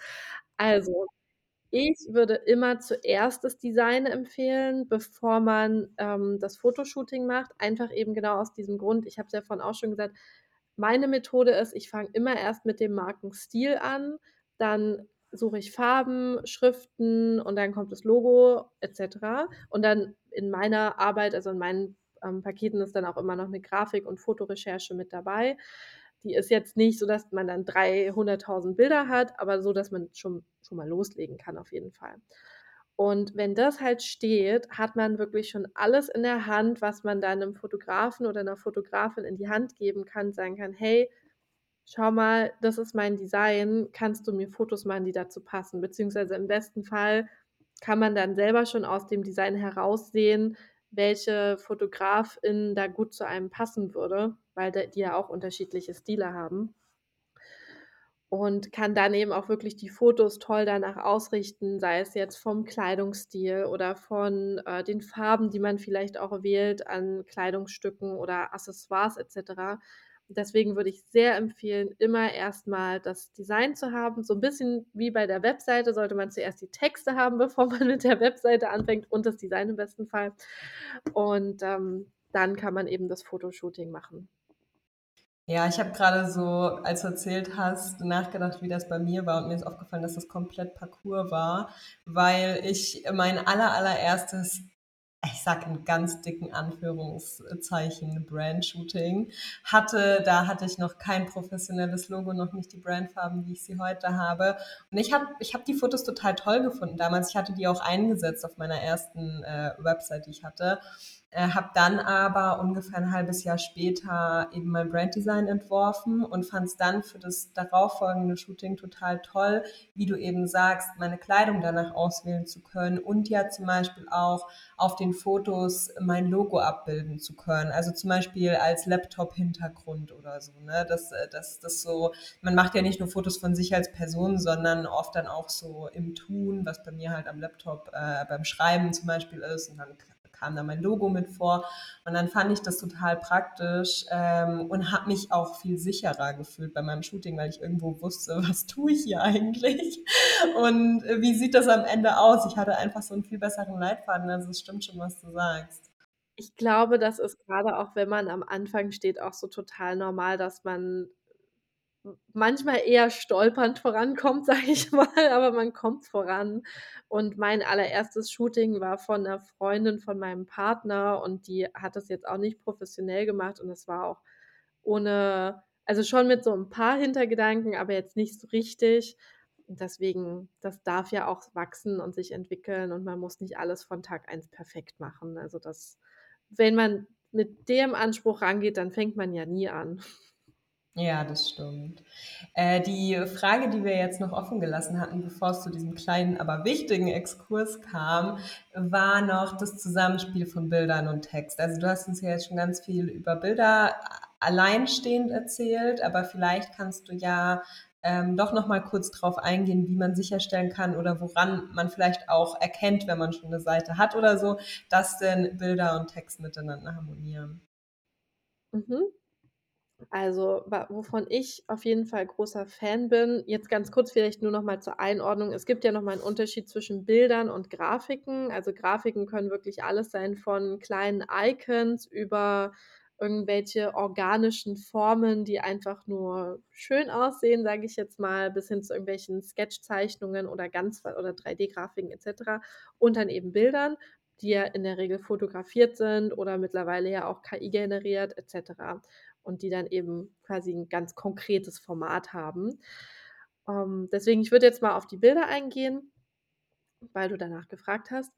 Also, ich würde immer zuerst das Design empfehlen, bevor man, ähm, das Fotoshooting macht. Einfach eben genau aus diesem Grund, ich habe es ja vorhin auch schon gesagt, meine Methode ist, ich fange immer erst mit dem Markenstil an, dann suche ich Farben, Schriften und dann kommt das Logo et cetera. Und dann in meiner Arbeit, also, in meinen, ähm, Paketen ist dann auch immer noch 'ne Grafik und Fotorecherche mit dabei. Die ist jetzt nicht so, dass man dann 300.000 Bilder hat, aber so, dass man schon schon mal loslegen kann auf jeden Fall. Und wenn das halt steht, hat man wirklich schon alles in der Hand, was man dann 'nem Fotografen oder 'ner Fotografin in die Hand geben kann, sagen kann: „Hey, schau mal, das ist mein Design. Kannst du mir Fotos machen, die dazu passen?“ Beziehungsweise im besten Fall kann man dann selber schon aus dem Design heraussehen, welche Fotografin da gut zu einem passen würde, weil die ja auch unterschiedliche Stile haben. Und kann dann eben auch wirklich die Fotos toll danach ausrichten, sei es jetzt vom Kleidungsstil oder von, äh, den Farben, die man vielleicht auch wählt an Kleidungsstücken oder Accessoires et cetera. Deswegen würde ich sehr empfehlen, immer erst mal das Design zu haben. So 'n bisschen wie bei der Webseite sollte man zuerst die Texte haben, bevor man mit der Webseite anfängt und das Design im besten Fall. Und, ähm, dann kann man eben das Fotoshooting machen. Ja, ich habe grade so, als du erzählt hast, nachgedacht, wie das bei mir war und mir ist aufgefallen, dass das komplett Parcours war, weil ich mein aller allererstes, ich sage in ganz dicken Anführungszeichen, Brandshooting hatte. Da hatte ich noch kein professionelles Logo, noch nicht die Brandfarben, wie ich sie heute habe. Und ich habe ich habe die Fotos total toll gefunden damals. Ich hatte die auch eingesetzt auf meiner ersten, äh, Website, die ich hatte. Äh, habe dann aber ungefähr 'n 1/2 Jahr später eben mein Branddesign entworfen und fand's dann für das darauf folgende Shooting total toll, wie du eben sagst, meine Kleidung danach auswählen zu können und ja zum Beispiel auch auf den Fotos mein Logo abbilden zu können. Also, zum Beispiel als Laptop-Hintergrund oder so, ne? Dass äh, dass das so man macht ja nicht nur Fotos von sich als Person, sondern oft dann auch so im Tun, was bei mir halt am Laptop, äh, beim Schreiben zum Beispiel ist und dann kam da mein Logo mit vor. Und dann fand ich das total praktisch, ähm, und habe mich auch viel sicherer gefühlt bei meinem Shooting, weil ich irgendwo wusste: „Was tue ich hier eigentlich? Und, äh, wie sieht das am Ende aus?“ Ich hatte einfach so 'n viel besseren Leitfaden, also, es stimmt schon, was du sagst. Ich glaube, das ist grade auch, wenn man am Anfang steht, auch so total normal, dass man manchmal eher stolpernd vorankommt, sage ich mal, aber man kommt voran. Und mein allererstes Shooting war von 'ner Freundin von meinem Partner und die hat das jetzt auch nicht professionell gemacht und es war auch ohne also, schon mit so 'n paar Hintergedanken, aber jetzt nicht so richtig. deswegen, das darf ja auch wachsen und sich entwickeln und man muss nicht alles von Tag eins perfekt machen. Also das wenn man mit dem Anspruch rangeht, dann fängt man ja nie an. Ja, das stimmt. Äh, die Frage, die wir jetzt noch offen gelassen hatten, bevor es zu diesem kleinen, aber wichtigen Exkurs kam, war noch das Zusammenspiel von Bildern und Text. Also du hast uns ja jetzt schon ganz viel über Bilder alleinstehend erzählt, aber vielleicht kannst du ja ähm, doch noch mal kurz drauf eingehen, wie man sicherstellen kann oder woran man vielleicht auch erkennt, wenn man schon eine Seite hat oder so, dass denn Bilder und Text miteinander harmonieren. Mhm. Also, wovon ich auf jeden Fall großer Fan bin jetzt ganz kurz vielleicht nur noch mal zur Einordnung. Es gibt ja noch mal 'n Unterschied zwischen Bildern und Grafiken. Also, Grafiken können wirklich alles sein von kleinen Icons über irgendwelche organischen Formen, die einfach nur schön aussehen, sage ich jetzt mal, bis hin zu irgendwelchen Sketchzeichnungen oder ganz oder 3D-Grafiken et cetera und dann eben Bildern, die ja in der Regel fotografiert sind oder mittlerweile ja auch KI generiert et cetera und die dann eben quasi 'n ganz konkretes Format haben. Ähm, deswegen, ich würde jetzt mal auf die Bilder eingehen, weil du danach gefragt hast.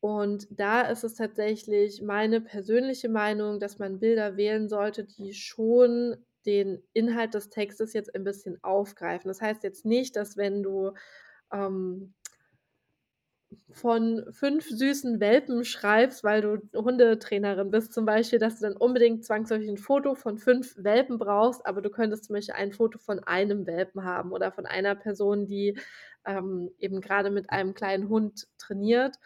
Und da ist es tatsächlich meine persönliche Meinung, dass man Bilder wählen sollte, die schon den Inhalt des Textes jetzt ein bisschen aufgreifen. Das heißt jetzt nicht, dass wenn du, ähm von 5 süßen Welpen schreibst, weil du Hundetrainerin bist zum Beispiel, dass du dann unbedingt zwangsläufig 'n Foto von 5 Welpen brauchst, aber du könntest zum Beispiel ein Foto von einem Welpen haben oder von einer Person, die, ähm, eben grade mit einem kleinen Hund trainiert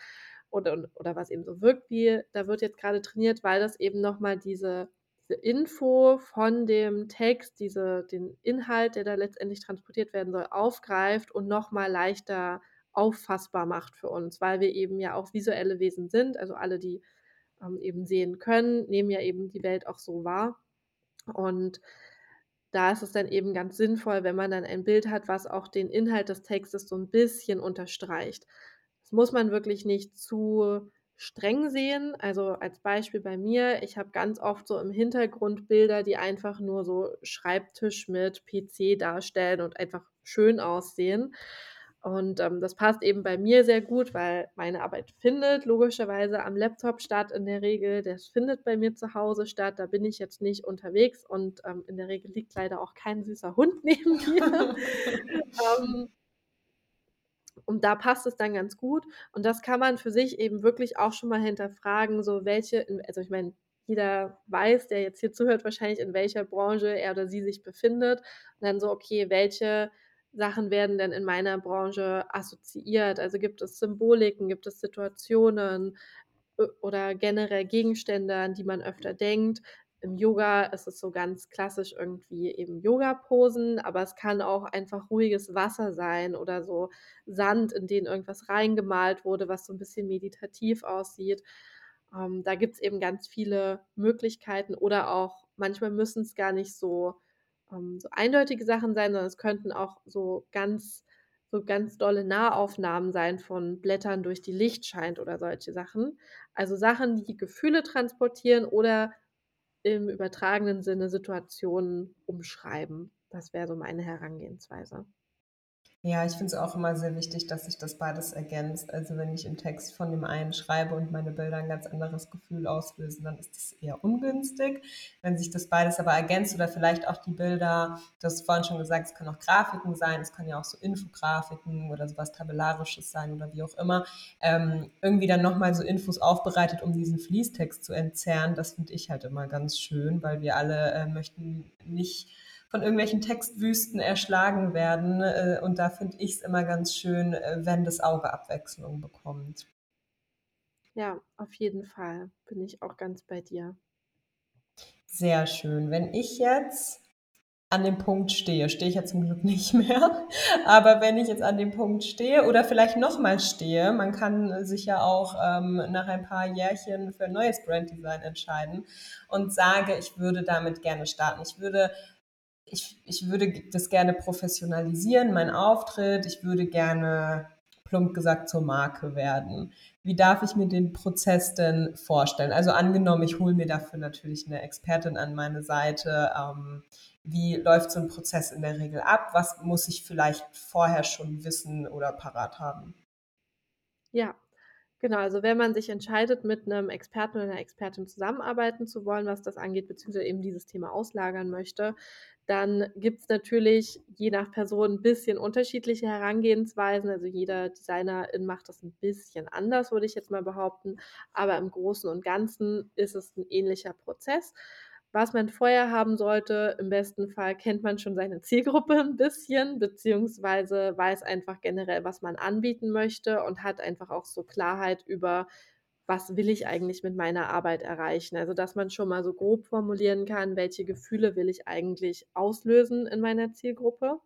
oder oder was eben so wirkt wie, da wird jetzt grade trainiert, weil das eben noch mal diese diese Info von dem Text, diese den Inhalt, der da letztendlich transportiert werden soll, aufgreift und noch mal leichter auffassbar macht für uns, weil wir eben ja auch visuelle Wesen sind. Also, alle, die, ähm, eben sehen können, nehmen ja eben die Welt auch so wahr. Und da ist es dann eben ganz sinnvoll, wenn man dann ein Bild hat, was auch den Inhalt des Textes so 'n bisschen unterstreicht. Das muss man wirklich nicht zu streng sehen. Also, als Beispiel bei mir, ich habe ganz oft so im Hintergrund Bilder, die einfach nur so Schreibtisch mit PC darstellen und einfach schön aussehen. Und, ähm, das passt eben bei mir sehr gut, weil meine Arbeit findet logischerweise am Laptop statt in der Regel. Das findet bei mir zu Hause statt. Da bin ich jetzt nicht unterwegs und, ähm, in der Regel liegt leider auch kein süßer Hund neben mir. Ähm und da passt es dann ganz gut. Und das kann man für sich eben wirklich auch schon mal hinterfragen, so welche also, ich meine, jeder weiß, der jetzt hier zuhört, wahrscheinlich, in welcher Branche er oder sie sich befindet. Und dann so: „Okay, welche Sachen werden denn in meiner Branche assoziiert?“ Also, gibt es Symboliken, gibt es Situationen, ö oder generell Gegenstände, an die man öfter denkt. Im Yoga ist es so ganz klassisch irgendwie eben Yogaposen, aber es kann auch einfach ruhiges Wasser sein oder so Sand, in den irgendwas reingemalt wurde, was so 'n bisschen meditativ aussieht. Ähm, da gibt's eben ganz viele Möglichkeiten oder auch manchmal müssen's gar nicht so, ähm, so eindeutige Sachen sein, sondern es könnten auch so ganz so ganz dolle Nahaufnahmen sein von Blättern, durch die Licht scheint oder solche Sachen. Also, Sachen, die Gefühle transportieren oder im übertragenen Sinne Situationen umschreiben. Das wäre so meine Herangehensweise. Ja, ich finde es auch immer sehr wichtig, dass sich das beides ergänzt. Also, wenn ich im Text von dem einen schreibe und meine Bilder 'n ganz anderes Gefühl auslösen, dann ist das eher ungünstig. Wenn sich das beides aber ergänzt oder vielleicht auch die Bilder du hast vorhin schon gesagt, es können auch Grafiken sein, es können ja auch so Infografiken oder so was Tabellarisches sein oder wie auch immer, ähm, irgendwie dann noch mal so Infos aufbereitet, um diesen Fließtext zu entzerren. Das finde ich halt immer ganz schön, weil wir alle, äh, möchten nicht von irgendwelchen Textwüsten erschlagen werden. Äh, und da finde ich's immer ganz schön, äh, wenn das Auge Abwechslung bekommt. Ja, auf jeden Fall. Bin ich auch ganz bei dir. Sehr schön. Wenn ich jetzt an dem Punkt stehe stehe ich ja zum Glück nicht mehr, aber wenn ich jetzt an dem Punkt stehe oder vielleicht noch mal stehe man kann sich ja auch, ähm, nach ein paar Jährchen für 'n neues Branddesign entscheiden und sage, ich würde damit gerne starten. Ich würde ich ich würde das gerne professionalisieren, meinen Auftritt. Ich würde gerne plump gesagt zur Marke werden. Wie darf ich mir den Prozess denn vorstellen? Also angenommen, ich hole mir dafür natürlich eine Expertin an meine Seite. Ähm, wie läuft so ein Prozess in der Regel ab? Was muss ich vielleicht vorher schon wissen oder parat haben? Ja, genau. Also, wenn man sich entscheidet, mit einem Experten oder 'ner Expertin zusammenarbeiten zu wollen, was das angeht, beziehungsweise eben dieses Thema auslagern möchte, dann gibt's natürlich je nach Person 'n bisschen unterschiedliche Herangehensweisen. Also, jeder Designerin macht das 'n bisschen anders, würde ich jetzt mal behaupten, aber im Großen und Ganzen ist es 'n ähnlicher Prozess. Was man vorher haben sollte, im besten Fall kennt man schon seine Zielgruppe 'n bisschen, beziehungsweise weiß einfach generell, was man anbieten möchte und hat einfach auch so Klarheit über: „Was will ich eigentlich mit meiner Arbeit erreichen?“ Also, dass man schon mal so grob formulieren kann: „Welche Gefühle will ich eigentlich auslösen in meiner Zielgruppe?“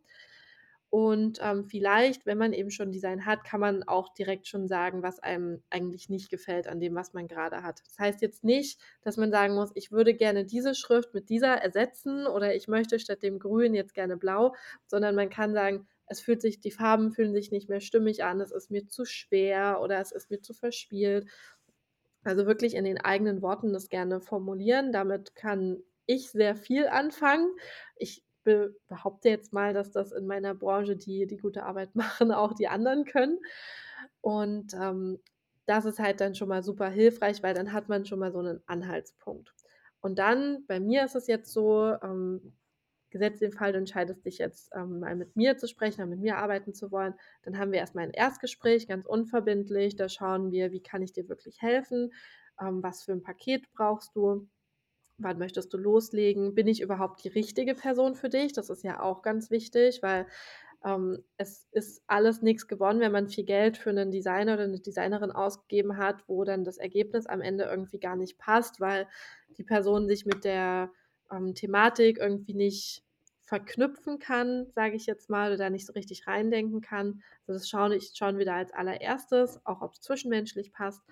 Und, ähm, vielleicht, wenn man eben schon Design hat, kann man auch direkt schon sagen, was einem eigentlich nicht gefällt an dem, was man grade hat. Das heißt jetzt nicht, dass man sagen muss: „Ich würde gerne diese Schrift mit dieser ersetzen“ oder „Ich möchte statt dem Grün jetzt gerne blau“, sondern man kann sagen: „Es fühlt sich die Farben fühlen sich nicht mehr stimmig an, es ist mir zu schwer oder es ist mir zu verspielt.“ Also, wirklich in den eigenen Worten das gerne formulieren. Damit kann ich sehr viel anfangen. Ich be behaupte jetzt mal, dass das in meiner Branche, die die gute Arbeit machen, auch die anderen können. Und, ähm, das ist halt dann schon mal super hilfreich, weil dann hat man schon mal so 'nen Anhaltspunkt. Und dann bei mir ist es jetzt so, ähm, gesetzt den Fall, du entscheidest dich jetzt, ähm, mal mit mir zu sprechen oder mit mir arbeiten zu wollen, dann haben wir erst mal 'n Erstgespräch, ganz unverbindlich. Da schauen wir: „Wie kann ich dir wirklich helfen? Ähm, was für 'n Paket brauchst du? Wann möchtest du loslegen? Bin ich überhaupt die richtige Person für dich?“ Das ist ja auch ganz wichtig, weil, ähm, es ist alles nix gewonnen, wenn man viel Geld für 'nen Designer oder 'ne Designerin ausgegeben hat, wo dann das Ergebnis am Ende irgendwie gar nicht passt, weil die Person sich mit der, ähm, Thematik irgendwie nicht verknüpfen kann, sage ich jetzt mal, oder nicht so richtig reindenken kann. Also, das schaue ich schauen wir da als Allererstes, auch ob's zwischenmenschlich passt.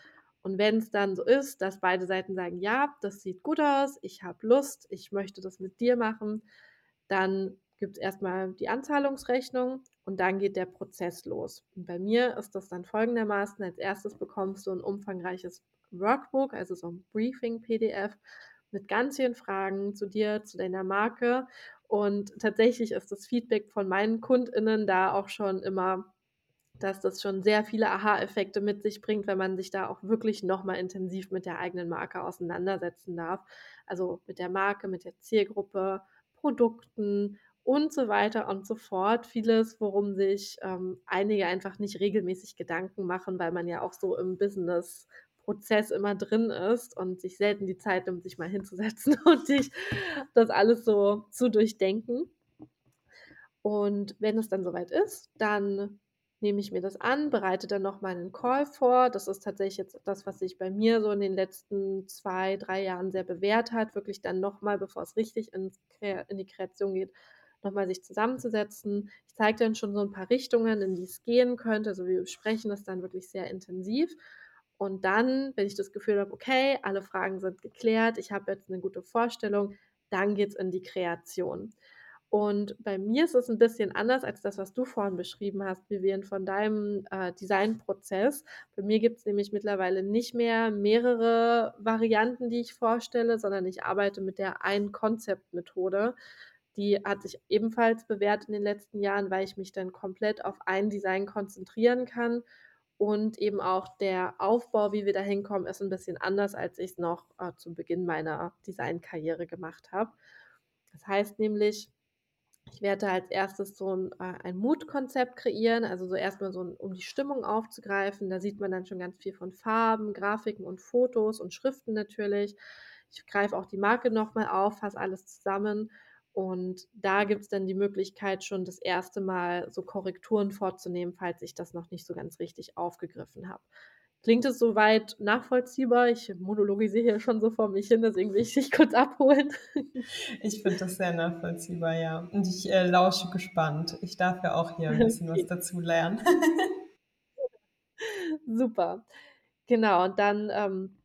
Und wenn's dann so ist, dass beide Seiten sagen: „Ja, das sieht gut aus, ich habe Lust, ich möchte das mit dir machen“, dann gibt's erst mal die Anzahlungsrechnung und dann geht der Prozess los. Und bei mir ist das dann folgendermaßen: Als Erstes bekommst du 'n umfangreiches Workbook, also so 'n Briefing-PDF mit ganz vielen Fragen zu dir, zu deiner Marke. Und tatsächlich ist das Feedback von meinen KundInnen da auch schon immer, dass das schon sehr viele Aha-Effekte mit sich bringt, wenn man sich da auch wirklich noch mal intensiv mit der eigenen Marke auseinandersetzen darf. Also, mit der Marke, mit der Zielgruppe, Produkten und so weiter und so fort. Vieles, worum sich, ähm, einige einfach nicht regelmäßig Gedanken machen, weil man ja auch so im Businessprozess immer drin ist und sich selten die Zeit nimmt, sich mal hinzusetzen und sich das alles so zu durchdenken. Und wenn es dann so weit ist, dann nehme ich mir das an, bereite dann noch mal 'nen Call vor. Das ist tatsächlich jetzt das, was sich bei mir so in den letzten 2, 3 Jahren sehr bewährt hat, wirklich dann noch mal, bevor's richtig in die Kreation geht, noch mal sich zusammenzusetzen. Ich zeige dann schon so 'n paar Richtungen, in die es gehen könnte. Also, wir besprechen das dann wirklich sehr intensiv. Und dann, wenn ich das Gefühl habe: „Okay, alle Fragen sind geklärt, ich habe jetzt 'ne gute Vorstellung“, dann geht's in die Kreation. Und bei mir ist es 'n bisschen anders als das, was du vorhin beschrieben hast, Vivien, von deinem, äh, Designprozess. Bei mir gibt's nämlich mittlerweile nicht mehr mehrere Varianten, die ich vorstelle, sondern ich arbeite mit der Ein-Konzept-Methode. Die hat sich ebenfalls bewährt in den letzten Jahren, weil ich mich dann komplett auf ein Design konzentrieren kann und eben auch der Aufbau, wie wir da hinkommen, ist 'n bisschen anders, als ich's noch, äh, zu Beginn meiner Designkarriere gemacht habe. Das heißt nämlich, ich werde als Erstes so 'n äh, ein Mood-Konzept kreieren, also so erst mal so 'n um die Stimmung aufzugreifen. Da sieht man dann schon ganz viel von Farben, Grafiken und Fotos und Schriften natürlich. Ich greife auch die Marke noch mal auf, fasse alles zusammen. Und da gibt's dann die Möglichkeit, schon das erste Mal so Korrekturen vorzunehmen, falls ich das noch nicht so ganz richtig aufgegriffen habe. Klingt das so weit nachvollziehbar? Ich monologisiere hier schon so vor mich hin, deswegen will ich dich kurz abholen. Ich finde das sehr nachvollziehbar, ja. Und ich, äh, lausche gespannt. Ich darf ja auch hier 'n bisschen was Okay. dazulernen. Super. Genau, und dann, ähm,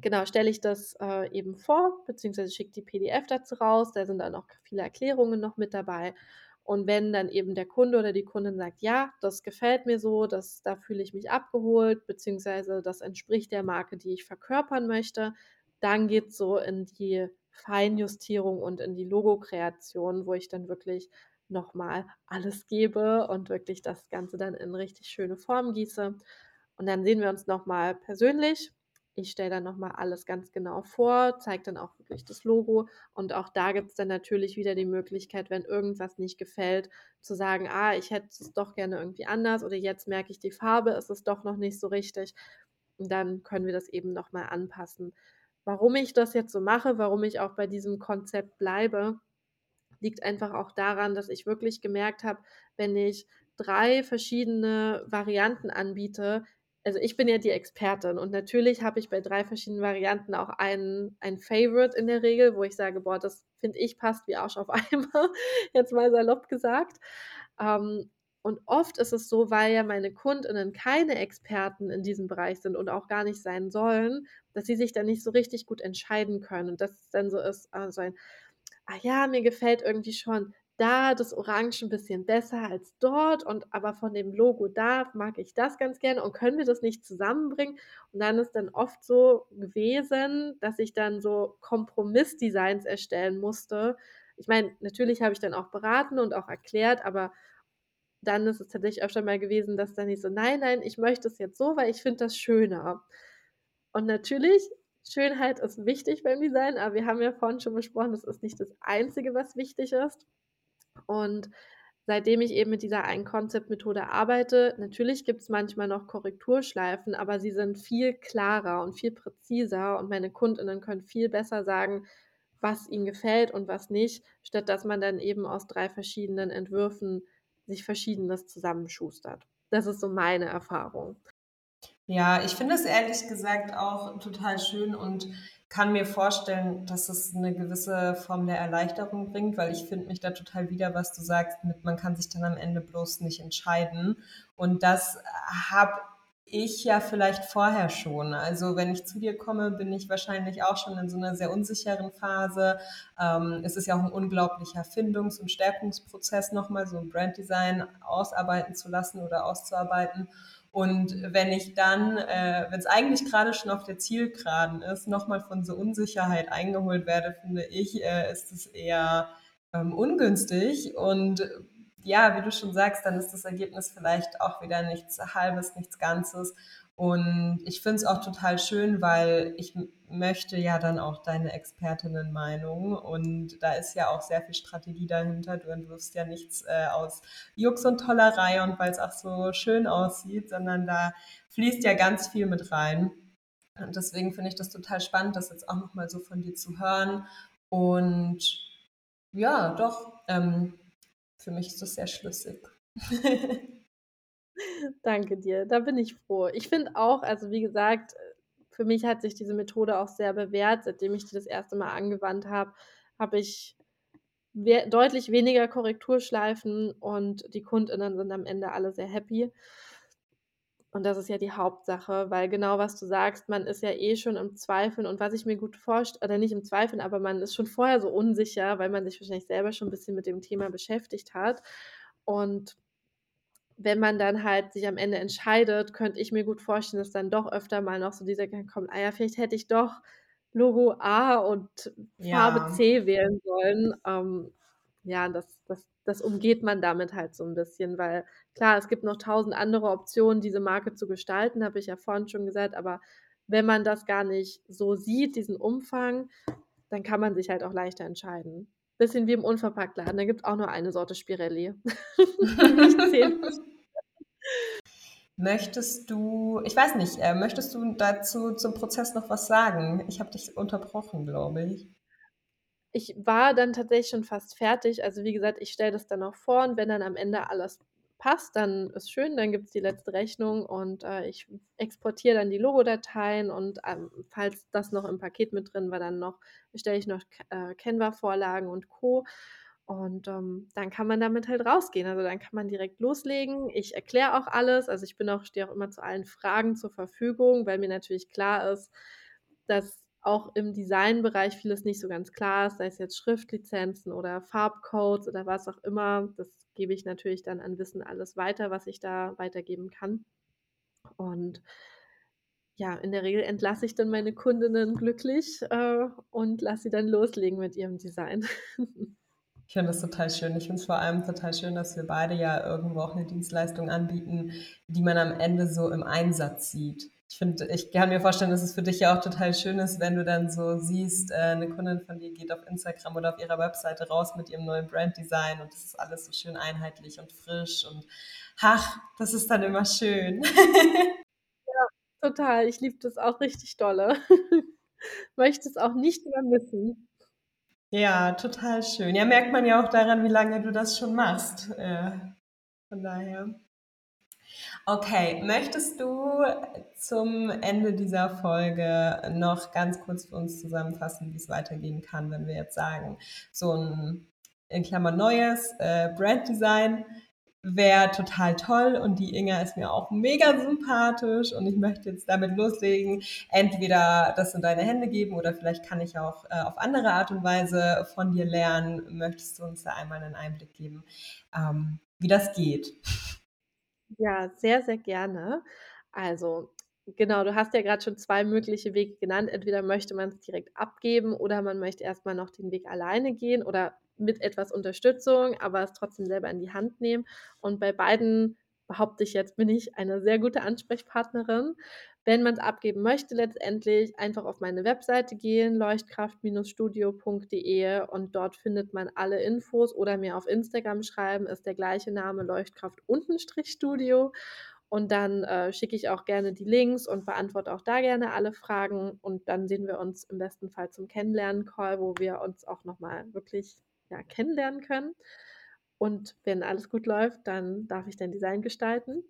genau, stelle ich das, äh, eben vor, beziehungsweise schicke die PDF dazu raus. Da sind dann auch viele Erklärungen noch mit dabei. Und wenn dann eben der Kunde oder die Kundin sagt: „Ja, das gefällt mir so, das da fühle ich mich abgeholt, beziehungsweise das entspricht der Marke, die ich verkörpern möchte“, dann geht's so in die Feinjustierung und in die Logokreation, wo ich dann wirklich noch mal alles gebe und wirklich das Ganze dann in richtig schöne Form gieße. Und dann sehen wir uns noch mal persönlich. Ich stelle dann noch mal alles ganz genau vor, zeige dann auch wirklich das Logo und auch da gibt's dann natürlich wieder die Möglichkeit, wenn irgendwas nicht gefällt, zu sagen: „Ah, ich hätte es doch gerne irgendwie anders“ oder „jetzt merke ich die Farbe, ist es doch noch nicht so richtig.“ Und dann können wir das eben noch mal anpassen. Warum ich das jetzt so mache, warum ich auch bei diesem Konzept bleibe, liegt einfach auch daran, dass ich wirklich gemerkt habe, wenn ich 3 verschiedene Varianten anbiete also, ich bin ja die Expertin und natürlich habe ich bei 3 verschiedenen Varianten auch einen ein Favorite in der Regel, wo ich sage: „Boah, das finde ich, passt wie Arsch auf Eimer“, jetzt mal salopp gesagt. Ähm, und oft ist es so, weil ja meine Kundinnen keine Experten in diesem Bereich sind und auch gar nicht sein sollen, dass sie sich dann nicht so richtig gut entscheiden können und dass es dann so ist, äh, so ein: „Ah ja, mir gefällt irgendwie schon da das Orange 'n bisschen besser als dort und aber von dem Logo da mag ich das ganz gerne und können wir das nicht zusammenbringen?“ Und dann ist dann oft so gewesen, dass ich dann so Kompromissdesigns erstellen musste. Ich meine, natürlich habe ich dann auch beraten und auch erklärt, aber dann ist es tatsächlich öfter mal gewesen, dass dann hieß so: „Nein, nein, ich möchte es jetzt so, weil ich finde das schöner.“ Und natürlich, Schönheit ist wichtig beim Design, aber wir haben ja vorhin schon besprochen, das ist nicht das Einzige, was wichtig ist. Und seitdem ich eben mit dieser Ein-Konzept-Methode arbeite natürlich gibt's manchmal noch Korrekturschleifen, aber sie sind viel klarer und viel präziser und meine Kundinnen können viel besser sagen, was ihnen gefällt und was nicht, statt dass man dann eben aus 3 verschiedenen Entwürfen sich Verschiedenes zusammenschustert. Das ist so meine Erfahrung. Ja, ich finde es ehrlich gesagt auch total schön und kann mir vorstellen, dass es 'ne gewisse Form der Erleichterung bringt, weil ich finde mich da total wieder, was du sagst mit man kann sich dann am Ende bloß nicht entscheiden. Und das habe ich ja vielleicht vorher schon. Also, wenn ich zu dir komme, bin ich wahrscheinlich auch schon in so 'ner sehr unsicheren Phase. Ähm, es ist ja auch 'n unglaublicher Findungs und Stärkungsprozess noch mal, so 'n Branddesign ausarbeiten zu lassen oder auszuarbeiten. Und wenn ich dann, äh, wenn's eigentlich grade schon auf der Zielgeraden ist, noch mal von so Unsicherheit eingeholt werde, finde ich, äh, ist es eher, ähm, ungünstig. Und ja, wie du schon sagst, dann ist das Ergebnis vielleicht auch wieder nichts Halbes, nichts Ganzes. Und ich finde es auch total schön, weil ich möchte ja dann auch deine Expertinnenmeinung und da ist ja auch sehr viel Strategie dahinter. Du entwirfst ja nichts, äh, aus Jux und Tollerei und weil's auch so schön aussieht, sondern da fließt ja ganz viel mit rein. Und deswegen finde ich das total spannend, das jetzt auch noch mal so von dir zu hören. Und ja, doch, ähm, für mich ist das sehr schlüssig. Danke dir, da bin ich froh. Ich finde auch also, wie gesagt, für mich hat sich diese Methode auch sehr bewährt. Seitdem ich die das 1. Mal angewandt habe, habe ich we deutlich weniger Korrekturschleifen und die Kundinnen sind am Ende alle sehr happy. Und das ist ja die Hauptsache, weil genau was du sagst, man ist ja eh schon im Zweifeln und was ich mir gut vorst oder nicht im Zweifeln, aber man ist schon vorher so unsicher, weil man sich wahrscheinlich selber schon 'n bisschen mit dem Thema beschäftigt hat. Und wenn man dann halt sich am Ende entscheidet, könnte ich mir gut vorstellen, dass dann doch öfter mal noch so dieser Gedanke kommt: „Ah ja, vielleicht hätte ich doch Logo A und Farbe Ja. C wählen sollen.“ Ähm, ja, das das das umgeht man damit halt so 'n bisschen, weil klar, es gibt noch 1.000 andere Optionen, diese Marke zu gestalten, habe ich ja vorhin schon gesagt, aber wenn man das gar nicht so sieht, diesen Umfang, dann kann man sich halt auch leichter entscheiden. Bisschen wie im Unverpacktladen, da gibt's auch nur eine Sorte Spirelli und nicht 10 verschiedene. Möchtest du ich weiß nicht, äh, möchtest du dazu zum Prozess noch was sagen? Ich habe dich unterbrochen, glaube ich. Ich war dann tatsächlich schon fast fertig. Also, wie gesagt, ich stelle das dann auch vor und wenn dann am Ende alles passt, dann ist schön, dann gibt's die letzte Rechnung und, äh, ich exportiere dann die Logodateien und, ähm, falls das noch im Paket mit drin war, dann noch bestelle ich noch äh, Canva-Vorlagen und Co. Und, ähm, dann kann man damit halt rausgehen. Also, dann kann man direkt loslegen. Ich erkläre auch alles. Also, ich bin auch stehe auch immer zu allen Fragen zur Verfügung, weil mir natürlich klar ist, dass auch im Designbereich vieles nicht so ganz klar ist, sei es jetzt Schriftlizenzen oder Farbcodes oder was auch immer. Das gebe ich natürlich dann an Wissen alles weiter, was ich da weitergeben kann. Und ja, in der Regel entlasse ich dann meine Kundinnen glücklich, äh, und lasse sie dann loslegen mit ihrem Design. Ich finde das total schön. Ich finde es vor allem total schön, dass wir beide ja irgendwo auch 'ne Dienstleistung anbieten, die man am Ende so im Einsatz sieht. Ich finde ich kann mir vorstellen, dass es für dich ja auch total schön ist, wenn du dann so siehst, äh, 'ne Kundin von dir geht auf Instagram oder auf ihrer Webseite raus mit ihrem neuen Branddesign und das ist alles so schön einheitlich und frisch und ach, das ist dann immer schön. Ja, total. Ich liebe das auch richtig dolle. Möchte es auch nicht mehr missen. Ja, total schön. Ja, merkt man ja auch daran, wie lange du das schon machst, äh, von daher. Okay, möchtest du zum Ende dieser Folge noch ganz kurz für uns zusammenfassen, wie's weitergehen kann, wenn wir jetzt sagen, so 'n in Klammern neues, äh, Branddesign wäre total toll und die Inga ist mir auch mega sympathisch und ich möchte jetzt damit loslegen. Entweder das in deine Hände geben oder vielleicht kann ich auch, äh, auf andere Art und Weise von dir lernen. Möchtest du uns da einmal 'nen Einblick geben, ähm, wie das geht? Ja, sehr, sehr gerne. Also, genau, du hast ja grad schon 2 mögliche Wege genannt. Entweder möchte man's direkt abgeben oder man möchte erst mal noch den Weg alleine gehen oder mit etwas Unterstützung, aber es trotzdem selber in die Hand nehmen. Und bei beiden behaupte ich jetzt, bin ich eine sehr gute Ansprechpartnerin. Wenn man's abgeben möchte letztendlich, einfach auf meine Webseite gehen, leuchtkraft-studio.de und dort findet man alle Infos oder mir auf Instagram schreiben, ist der gleiche Name Leuchtkraft-Studio. Und dann, äh, schicke ich auch gerne die Links und beantworte auch da gerne alle Fragen und dann sehen wir uns im besten Fall zum Kennenlernen-Call, wo wir uns auch noch mal wirklich, ja, kennenlernen können. Und wenn alles gut läuft, dann darf ich dein Design gestalten.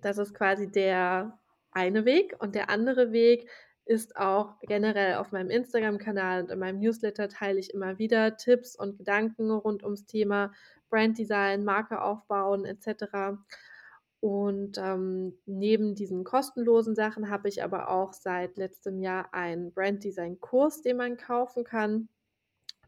Das ist quasi der eine Weg und der andere Weg ist auch generell auf meinem Instagram-Kanal und in meinem Newsletter teile ich immer wieder Tipps und Gedanken rund ums Thema Branddesign, Marke aufbauen et cetera. Und, ähm, neben diesen kostenlosen Sachen habe ich aber auch seit letztem Jahr einen Branddesign-Kurs, den man kaufen kann,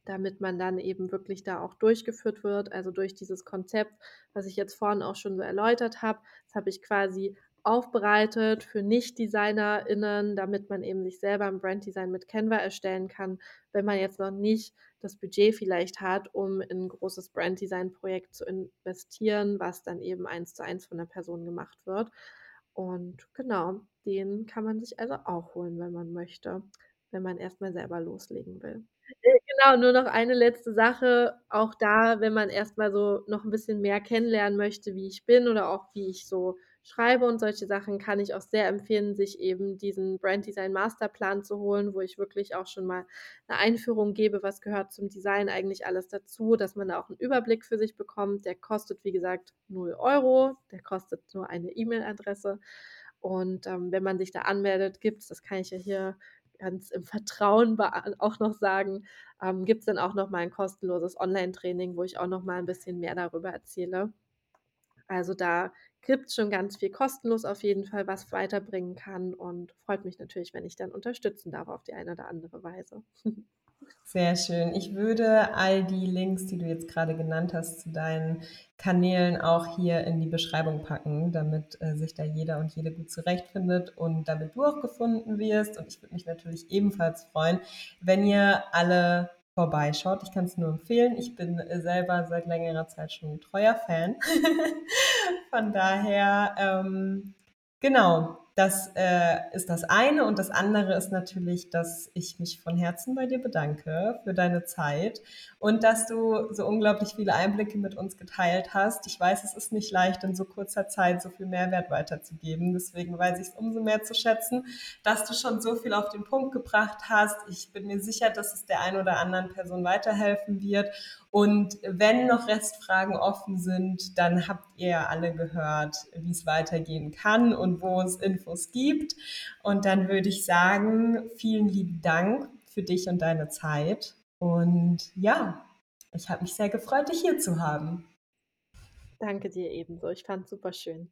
damit man dann eben wirklich da auch durchgeführt wird, also durch dieses Konzept, was ich jetzt vorhin auch schon so erläutert habe. Das habe ich quasi aufbereitet für NichtDesignerInnen, damit man eben sich selber 'n Branddesign mit Canva erstellen kann, wenn man jetzt noch nicht das Budget vielleicht hat, um in 'n großes Branddesign-Projekt zu investieren, was dann eben Eins-zu-eins von der Person gemacht wird. Und genau, den kann man sich also auch holen, wenn man möchte, wenn man erst mal selber loslegen will. Äh, genau, nur noch eine letzte Sache. Auch da, wenn man erst mal so noch 'n bisschen mehr kennenlernen möchte, wie ich bin oder auch wie ich so schreibe und solche Sachen, kann ich auch sehr empfehlen, sich eben diesen Branddesign-Masterplan zu holen, wo ich wirklich auch schon mal 'ne Einführung gebe, was gehört zum Design eigentlich alles dazu, dass man da auch 'n Überblick für sich bekommt. Der kostet, wie gesagt, 0 €, der kostet nur eine E-Mail-Adresse. Und, ähm, wenn man sich da anmeldet, gibt's das kann ich ja hier ganz im Vertrauen bea auch noch sagen, ähm, gibt's dann auch noch mal 'n kostenloses Onlinetraining, wo ich auch noch mal 'n bisschen mehr darüber erzähle. Also, da gibt's schon ganz viel kostenlos auf jeden Fall, was weiterbringen kann und freut mich natürlich, wenn ich dann unterstützen darf auf die eine oder andere Weise. Sehr schön. Ich würde all die Links, die du jetzt grade genannt hast, zu deinen Kanälen auch hier in die Beschreibung packen, damit, äh, sich da jeder und jede gut zurechtfindet und damit du auch gefunden wirst. Und ich würde mich natürlich ebenfalls freuen, wenn ihr alle vorbeischaut. Ich kann's nur empfehlen. Ich bin, äh, selber seit längerer Zeit schon 'n treuer Fan. Von daher, ähm, genau, das, äh, ist das eine und das andere ist natürlich, dass ich mich von Herzen bei dir bedanke für deine Zeit und dass du so unglaublich viele Einblicke mit uns geteilt hast. Ich weiß, es ist nicht leicht, in so kurzer Zeit so viel Mehrwert weiterzugeben. Deswegen weiß ich's umso mehr zu schätzen, dass du schon so viel auf den Punkt gebracht hast. Ich bin mir sicher, dass es der einen oder anderen Person weiterhelfen wird. Und wenn noch Restfragen offen sind, dann habt ihr ja alle gehört, wie's weitergehen kann und wo es Infos gibt. Und dann würde ich sagen, vielen lieben Dank für dich und deine Zeit. Und ja, ich habe mich sehr gefreut, dich hier zu haben. Danke dir ebenso. Ich fand's superschön.